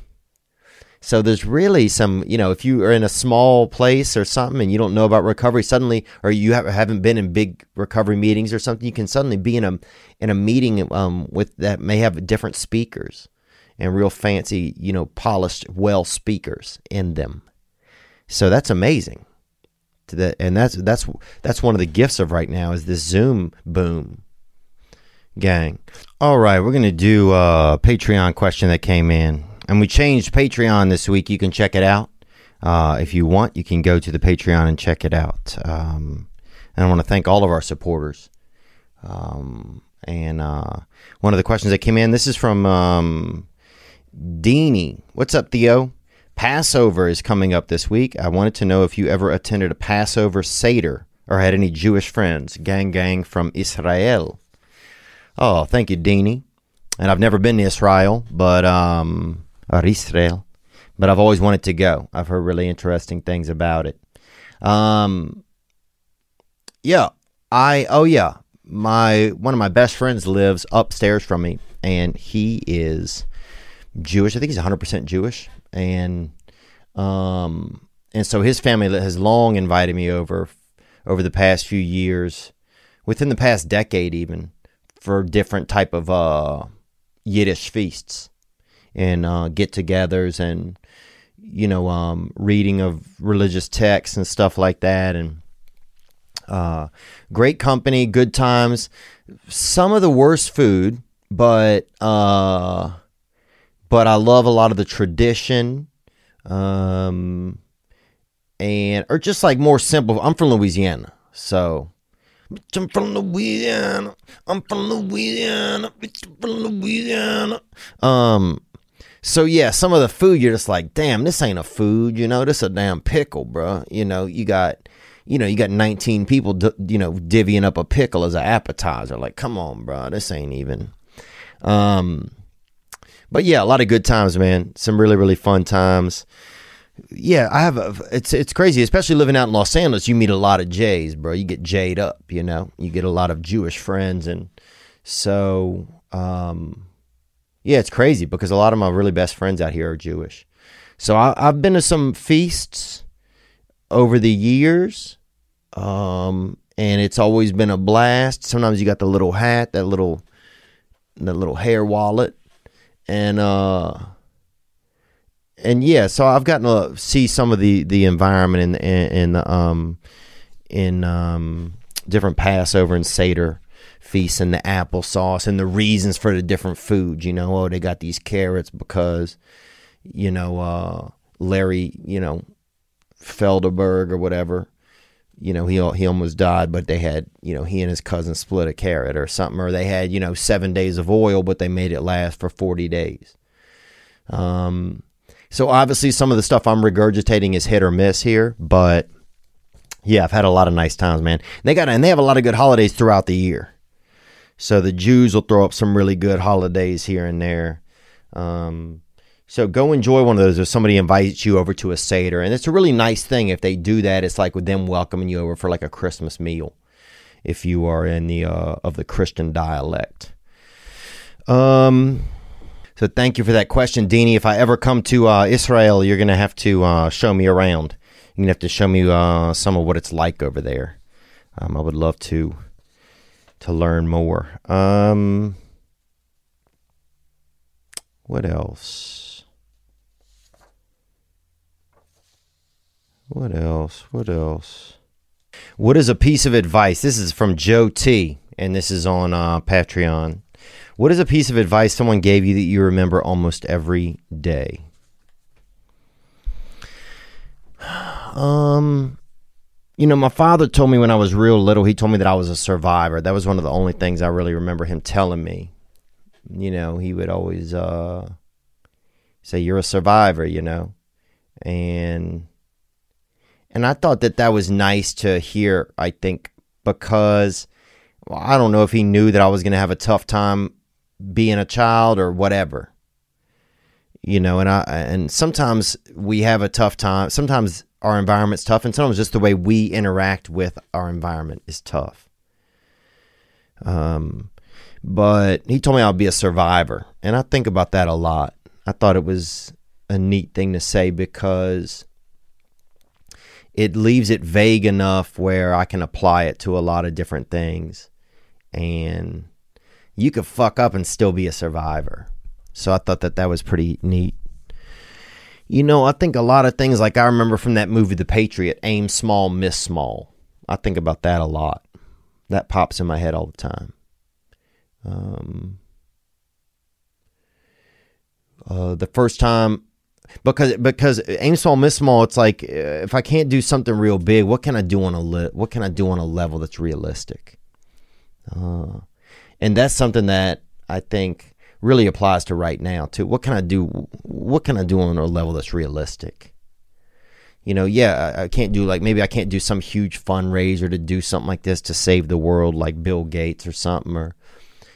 so there's really some, you know, if you are in a small place or something and you don't know about recovery, suddenly, or you have, haven't been in big recovery meetings or something, you can suddenly be in a in a meeting um, with that may have different speakers and real fancy, you know, polished, well speakers in them. So that's amazing. To that, and that's that's that's one of the gifts of right now is this Zoom boom. Gang. All right, we're gonna do a Patreon question that came in and we changed Patreon this week. You can check it out. Uh, if you want, you can go to the Patreon and check it out. Um, and I want to thank all of our supporters. Um, and uh, one of the questions that came in, this is from um, Deanie. What's up, Theo? Passover is coming up this week. I wanted to know if you ever attended a Passover Seder or had any Jewish friends. Gang, gang from Israel. Oh, thank you, Deanie. And I've never been to Israel, but um, or Israel, but I've always wanted to go. I've heard really interesting things about it. Um, yeah, I oh yeah, my one of my best friends lives upstairs from me, and he is Jewish. I think he's 100 percent Jewish, and um, and so his family has long invited me over over the past few years, within the past decade even, for different type of uh Yiddish feasts and uh, get-togethers and you know um, reading of religious texts and stuff like that and uh, great company, good times. Some of the worst food, but uh, but I love a lot of the tradition, um, and or just like more simple. I'm from Louisiana, so I'm from Louisiana. I'm from Louisiana. Bitch, I'm from Louisiana. Um, so yeah, some of the food you're just like, damn, this ain't a food. You know, this a damn pickle, bro. You know, you got, you know, you got 19 people, you know, divvying up a pickle as an appetizer. Like, come on, bro, this ain't even. Um, but yeah, a lot of good times, man. Some really really fun times. Yeah, I have. A, it's it's crazy, especially living out in Los Angeles. You meet a lot of Jays, bro. You get Jayed up, you know. You get a lot of Jewish friends, and so um, yeah, it's crazy because a lot of my really best friends out here are Jewish. So I, I've been to some feasts over the years, um, and it's always been a blast. Sometimes you got the little hat, that little, that little hair wallet, and uh, and yeah. So I've gotten to see some of the the environment in in, in um in um different Passover and Seder feasts and the applesauce and the reasons for the different foods. You know, oh, they got these carrots because you know uh, Larry, you know Felderberg or whatever. You know, he he almost died, but they had you know he and his cousin split a carrot or something, or they had you know seven days of oil, but they made it last for forty days. Um, so obviously some of the stuff I'm regurgitating is hit or miss here, but yeah, I've had a lot of nice times, man. They got and they have a lot of good holidays throughout the year. So the Jews will throw up some really good holidays here and there. Um, so go enjoy one of those if somebody invites you over to a Seder. And it's a really nice thing if they do that. It's like with them welcoming you over for like a Christmas meal if you are in the uh, of the Christian dialect. Um so thank you for that question, Deanie. If I ever come to uh, Israel, you're gonna have to uh, show me around. You're gonna have to show me uh, some of what it's like over there. Um, I would love to to learn more. Um, what else? What else? What else? What is a piece of advice? This is from Joe T, and this is on uh, Patreon. What is a piece of advice someone gave you that you remember almost every day? Um, you know, my father told me when I was real little, he told me that I was a survivor. That was one of the only things I really remember him telling me. You know, he would always uh, say, "You're a survivor," you know, and and I thought that that was nice to hear. I think because well, I don't know if he knew that I was going to have a tough time being a child or whatever. You know, and I and sometimes we have a tough time. Sometimes our environment's tough, and sometimes just the way we interact with our environment is tough. Um, but he told me I'll be a survivor, and I think about that a lot. I thought it was a neat thing to say because it leaves it vague enough where I can apply it to a lot of different things, and you could fuck up and still be a survivor. So I thought that that was pretty neat. You know, I think a lot of things like I remember from that movie The Patriot, aim small, miss small. I think about that a lot. That pops in my head all the time. Um, uh, the first time because because aim small miss small it's like if i can't do something real big what can i do on a li- what can i do on a level that's realistic uh, and that's something that i think really applies to right now too what can i do what can i do on a level that's realistic you know yeah I, can't do like maybe i can't do some huge fundraiser to do something like this to save the world like bill gates or something or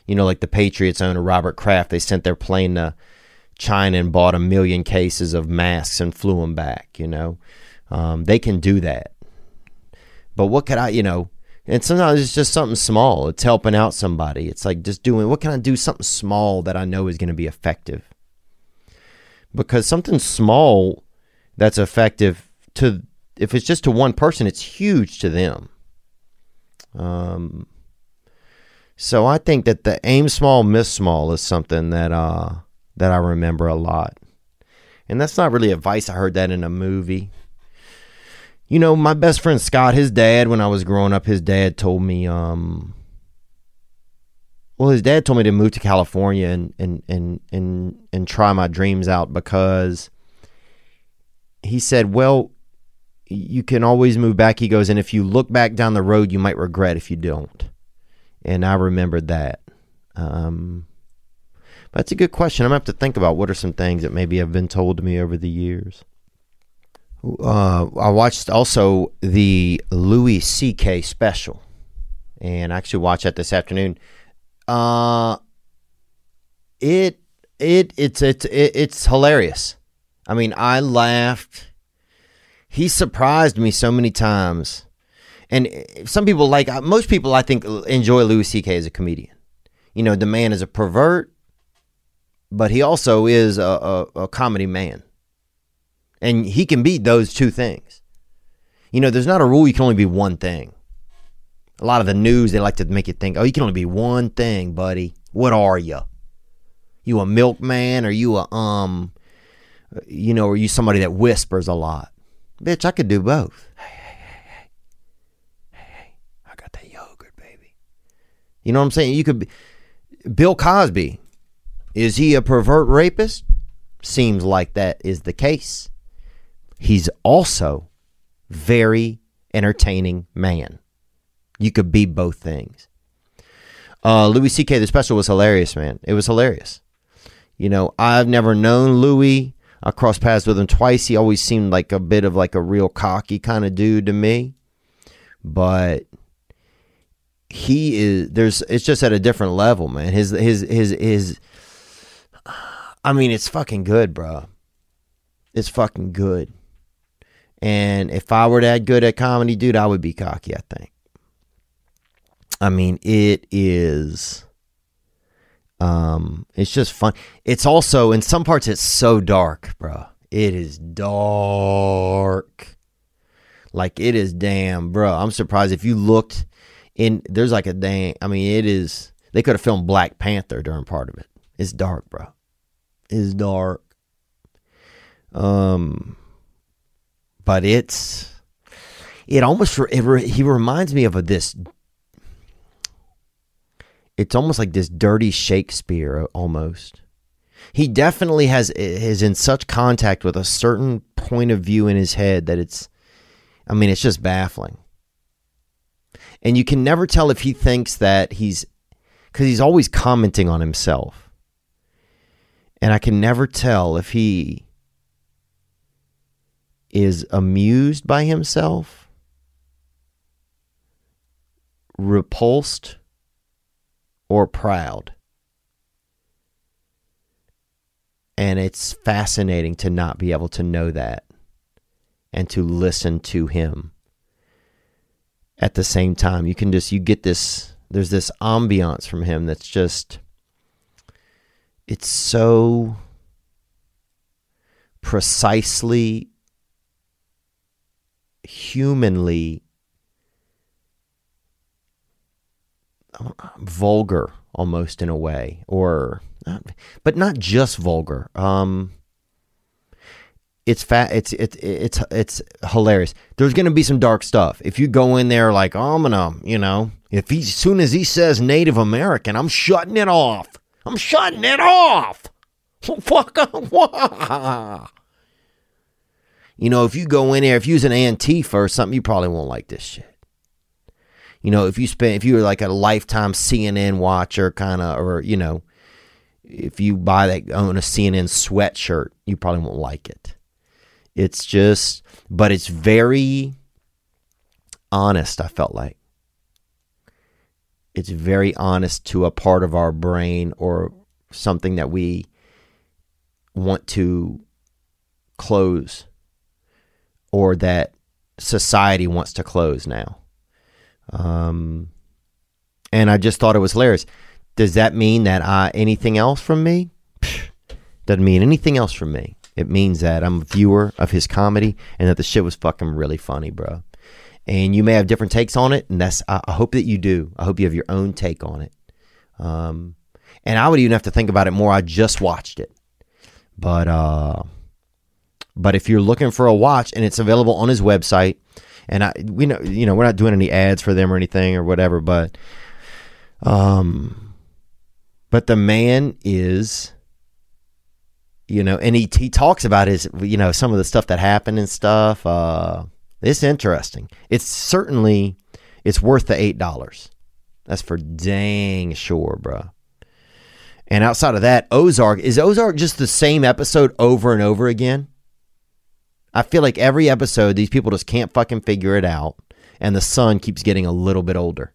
you know like the patriots owner robert kraft they sent their plane to China and bought a million cases of masks and flew them back. You know, um, they can do that. But what could I, you know? And sometimes it's just something small. It's helping out somebody. It's like just doing what can I do something small that I know is going to be effective. Because something small that's effective to if it's just to one person, it's huge to them. Um. So I think that the aim small, miss small is something that uh that I remember a lot. And that's not really advice. I heard that in a movie. You know, my best friend Scott, his dad, when I was growing up, his dad told me, um, well, his dad told me to move to California and and and and and try my dreams out because he said, well, you can always move back. He goes, and if you look back down the road, you might regret if you don't. And I remembered that. Um, that's a good question. I'm gonna have to think about what are some things that maybe have been told to me over the years. Uh, I watched also the Louis C.K. special, and I actually watched that this afternoon. Uh, it it it's it's it, it's hilarious. I mean, I laughed. He surprised me so many times, and some people like most people I think enjoy Louis C.K. as a comedian. You know, the man is a pervert but he also is a, a, a, comedy man. And he can be those two things. You know, there's not a rule you can only be one thing. A lot of the news, they like to make you think, oh, you can only be one thing, buddy. What are you? You a milkman? Or you a, um, you know, are you somebody that whispers a lot? Bitch, I could do both. Hey, hey, hey, hey. Hey, hey, I got that yogurt, baby. You know what I'm saying? You could be Bill Cosby is he a pervert rapist? Seems like that is the case. He's also very entertaining man. You could be both things. Uh, Louis C.K. the special was hilarious, man. It was hilarious. You know, I've never known Louis. I crossed paths with him twice. He always seemed like a bit of like a real cocky kind of dude to me. But he is there's it's just at a different level, man. His his his his I mean, it's fucking good, bro. It's fucking good. And if I were that good at comedy, dude, I would be cocky, I think. I mean, it is um it's just fun. It's also in some parts it's so dark, bro. It is dark. Like it is damn, bro. I'm surprised if you looked in there's like a damn I mean, it is they could have filmed Black Panther during part of it. It's dark, bro It's dark. Um, but it's it almost it, he reminds me of this. It's almost like this dirty Shakespeare uh, almost. He definitely has is in such contact with a certain point of view in his head that it's I mean it's just baffling. And you can never tell if he thinks that he's cuz he's always commenting on himself and I can never tell if he is amused by himself, repulsed, or proud. And it's fascinating to not be able to know that and to listen to him at the same time. You can just, you get this, there's this ambiance from him that's just it's so precisely humanly vulgar almost in a way or but not just vulgar um it's fat it's it's it's it's hilarious. There's gonna be some dark stuff. If you go in there like oh, i'm gonna you know if he as soon as he says native american i'm shutting it off. I'm shutting it off. You know, if you go in there, if you use an Antifa or something, you probably won't like this shit. You know, if you spend, if you're like a lifetime CNN watcher, kind of, or you know, if you buy that own a CNN sweatshirt, you probably won't like it. It's just, but it's very honest. I felt like it's very honest to a part of our brain or something that we want to close or that society wants to close now. Um, and I just thought it was hilarious. Does that mean that I anything else from me? doesn't mean anything else from me. It means that I'm a viewer of his comedy and that the shit was fucking really funny, bro and you may have different takes on it and that's i hope that you do i hope you have your own take on it Um, and I would even have to think about it more. I just watched it, but uh, but if you're looking for a watch and it's available on his website, and I we know you know we're not doing any ads for them or anything or whatever, but um, but the man is you know, and he he talks about his you know some of the stuff that happened and stuff. Uh, it's interesting. It's certainly it's worth the eight dollars. That's for dang sure, bro. And outside of that, Ozark is Ozark just the same episode over and over again. I feel like every episode these people just can't fucking figure it out, and the son keeps getting a little bit older.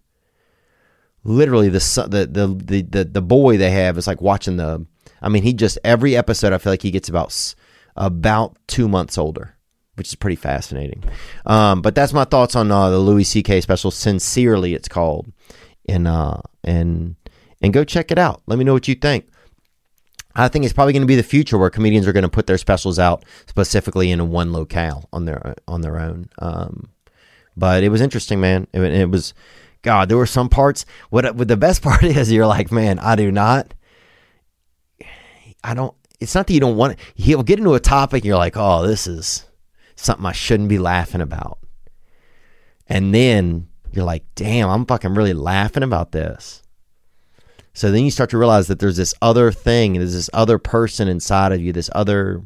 Literally, the son, the the the the, the boy they have is like watching the. I mean, he just every episode. I feel like he gets about about two months older, which is pretty fascinating. Um, but that's my thoughts on uh, the Louis C.K. special. Sincerely, it's called, and uh, and and go check it out. Let me know what you think. I think it's probably going to be the future where comedians are going to put their specials out specifically in one locale on their on their own. Um, but it was interesting, man. It, it was, God, there were some parts. What, what the best part is, you're like, man, I do not. I don't. It's not that you don't want. He'll get into a topic, and you're like, oh, this is something I shouldn't be laughing about. And then you're like, damn, I'm fucking really laughing about this. So then you start to realize that there's this other thing, there's this other person inside of you, this other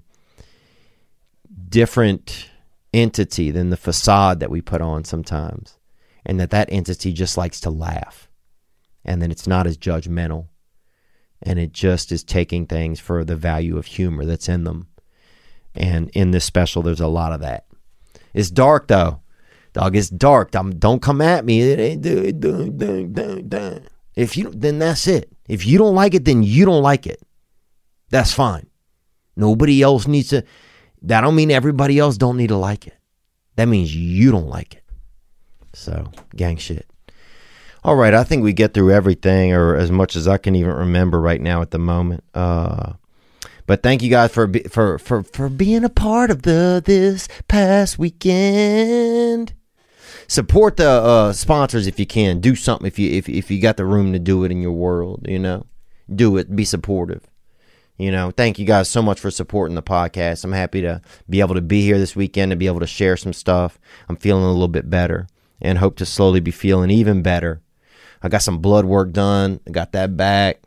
different entity than the facade that we put on sometimes. And that that entity just likes to laugh. And then it's not as judgmental. And it just is taking things for the value of humor that's in them. And in this special, there's a lot of that. It's dark though. Dog, it's dark. Don't come at me. It ain't do do do do. If you then that's it. If you don't like it, then you don't like it. That's fine. Nobody else needs to. That don't mean everybody else don't need to like it. That means you don't like it. So gang shit. All right, I think we get through everything, or as much as I can even remember right now at the moment. Uh, but thank you guys for for for for being a part of the this past weekend. Support the uh, sponsors if you can. Do something if you if if you got the room to do it in your world. You know, do it. Be supportive. You know, thank you guys so much for supporting the podcast. I'm happy to be able to be here this weekend to be able to share some stuff. I'm feeling a little bit better and hope to slowly be feeling even better. I got some blood work done. I got that back.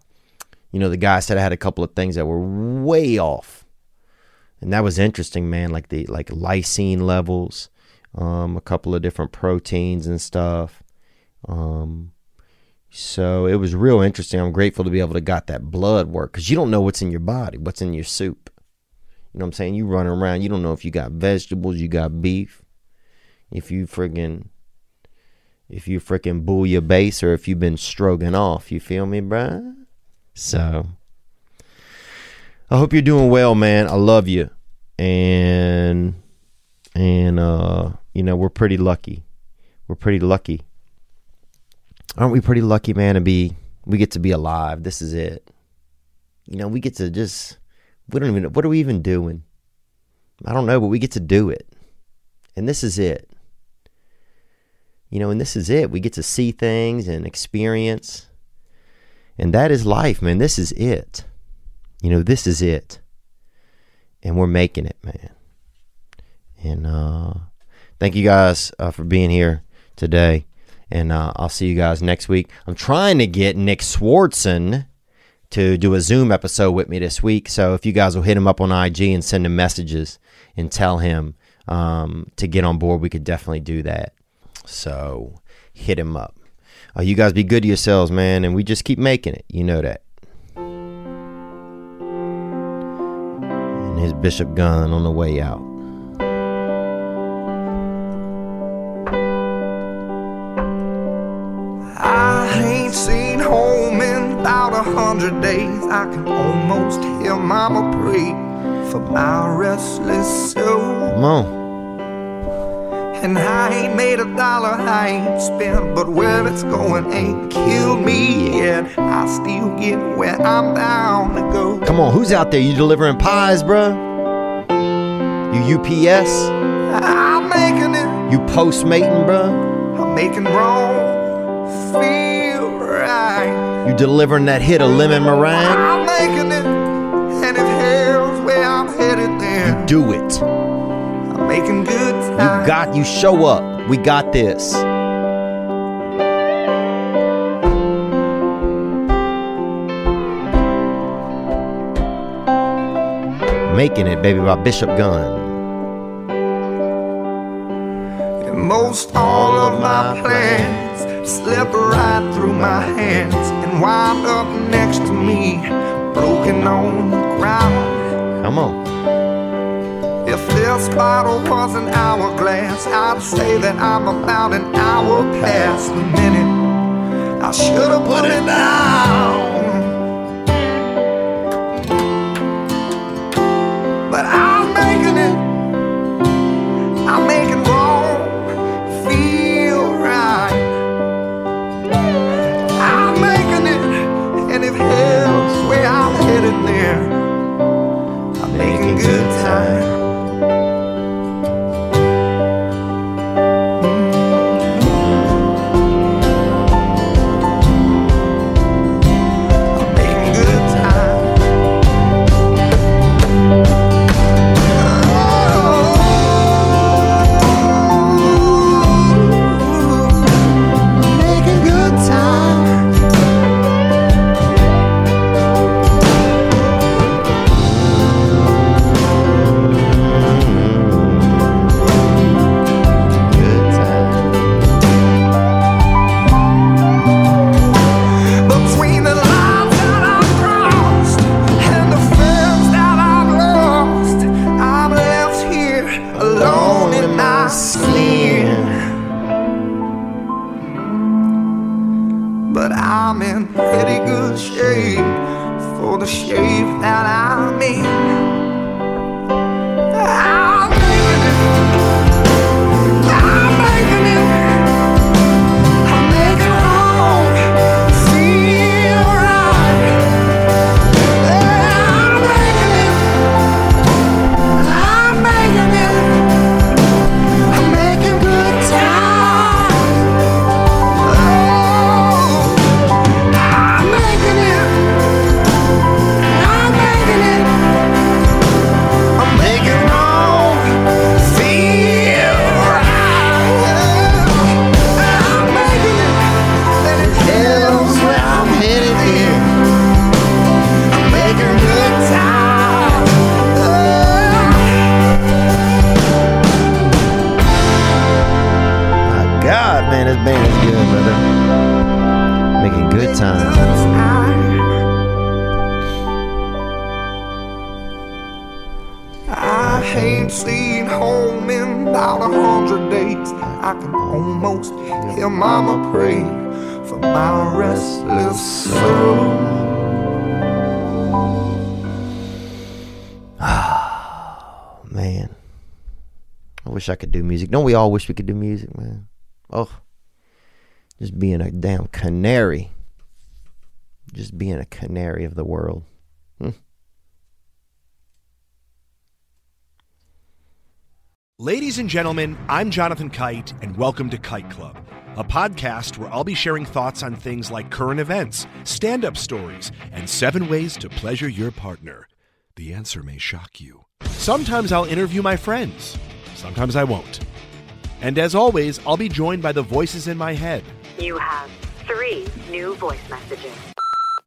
You know, the guy said I had a couple of things that were way off. And that was interesting, man, like the like lysine levels, um, a couple of different proteins and stuff. Um, so it was real interesting. I'm grateful to be able to got that blood work because you don't know what's in your body, what's in your soup. You know what I'm saying? You running around, you don't know if you got vegetables, you got beef, if you friggin' if you freaking bull your base or if you've been stroking off. You feel me, bruh? So I hope you're doing well, man. I love you. And and uh, you know, we're pretty lucky. We're pretty lucky. Aren't we pretty lucky, man, to be we get to be alive. This is it. You know, we get to just we don't even what are we even doing? I don't know, but we get to do it. And this is it. You know, and this is it. We get to see things and experience. And that is life, man. This is it. You know, this is it. And we're making it, man. And uh, thank you guys uh, for being here today. And uh, I'll see you guys next week. I'm trying to get Nick Swardson to do a Zoom episode with me this week. So if you guys will hit him up on IG and send him messages and tell him um, to get on board, we could definitely do that. So hit him up. Uh, you guys be good to yourselves, man, and we just keep making it. You know that. And his Bishop Gunn on the way out. Ain't seen home in about a hundred days. I can almost hear Mama pray for my restless soul. Come on. And I ain't made a dollar, I ain't spent, but where it's going ain't killed me yet. I still get where I'm bound to go. Come on, who's out there? You delivering pies, bruh? You UPS? I'm making it, You postmating, bruh? I'm making wrong feel right. You delivering that hit of lemon meringue? I'm making it, and if hell's where I'm headed there, Do it. I'm making good You got you show up. We got this. Making it, baby, by Bishop Gunn. And most all of my plans slip right through my hands and wind up next to me, broken on the ground. Come on. If this bottle was an hourglass, I'd say that I'm about an hour past the minute. I should have put it down. Don't we all wish we could do music, man? Oh. Just being a damn canary. Just being a canary of the world. Hmm. Ladies and gentlemen, I'm Jonathan Kite, and welcome to Kite Club, a podcast where I'll be sharing thoughts on things like current events, stand up stories, and seven ways to pleasure your partner. The answer may shock you. Sometimes I'll interview my friends, sometimes I won't. And as always, I'll be joined by the voices in my head. You have three new voice messages.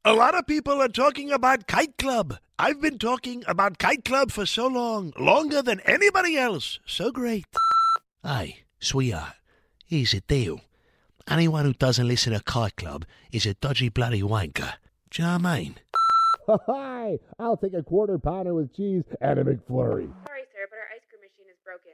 A lot of people are talking about Kite Club. I've been talking about Kite Club for so long, longer than anybody else. So great. Hey, sweetheart, here's the deal. Anyone who doesn't listen to Kite Club is a dodgy bloody wanker. Do you know what I mean? Hi, I'll take a quarter pounder with cheese and a McFlurry. Sorry, sir, but our ice cream machine is broken.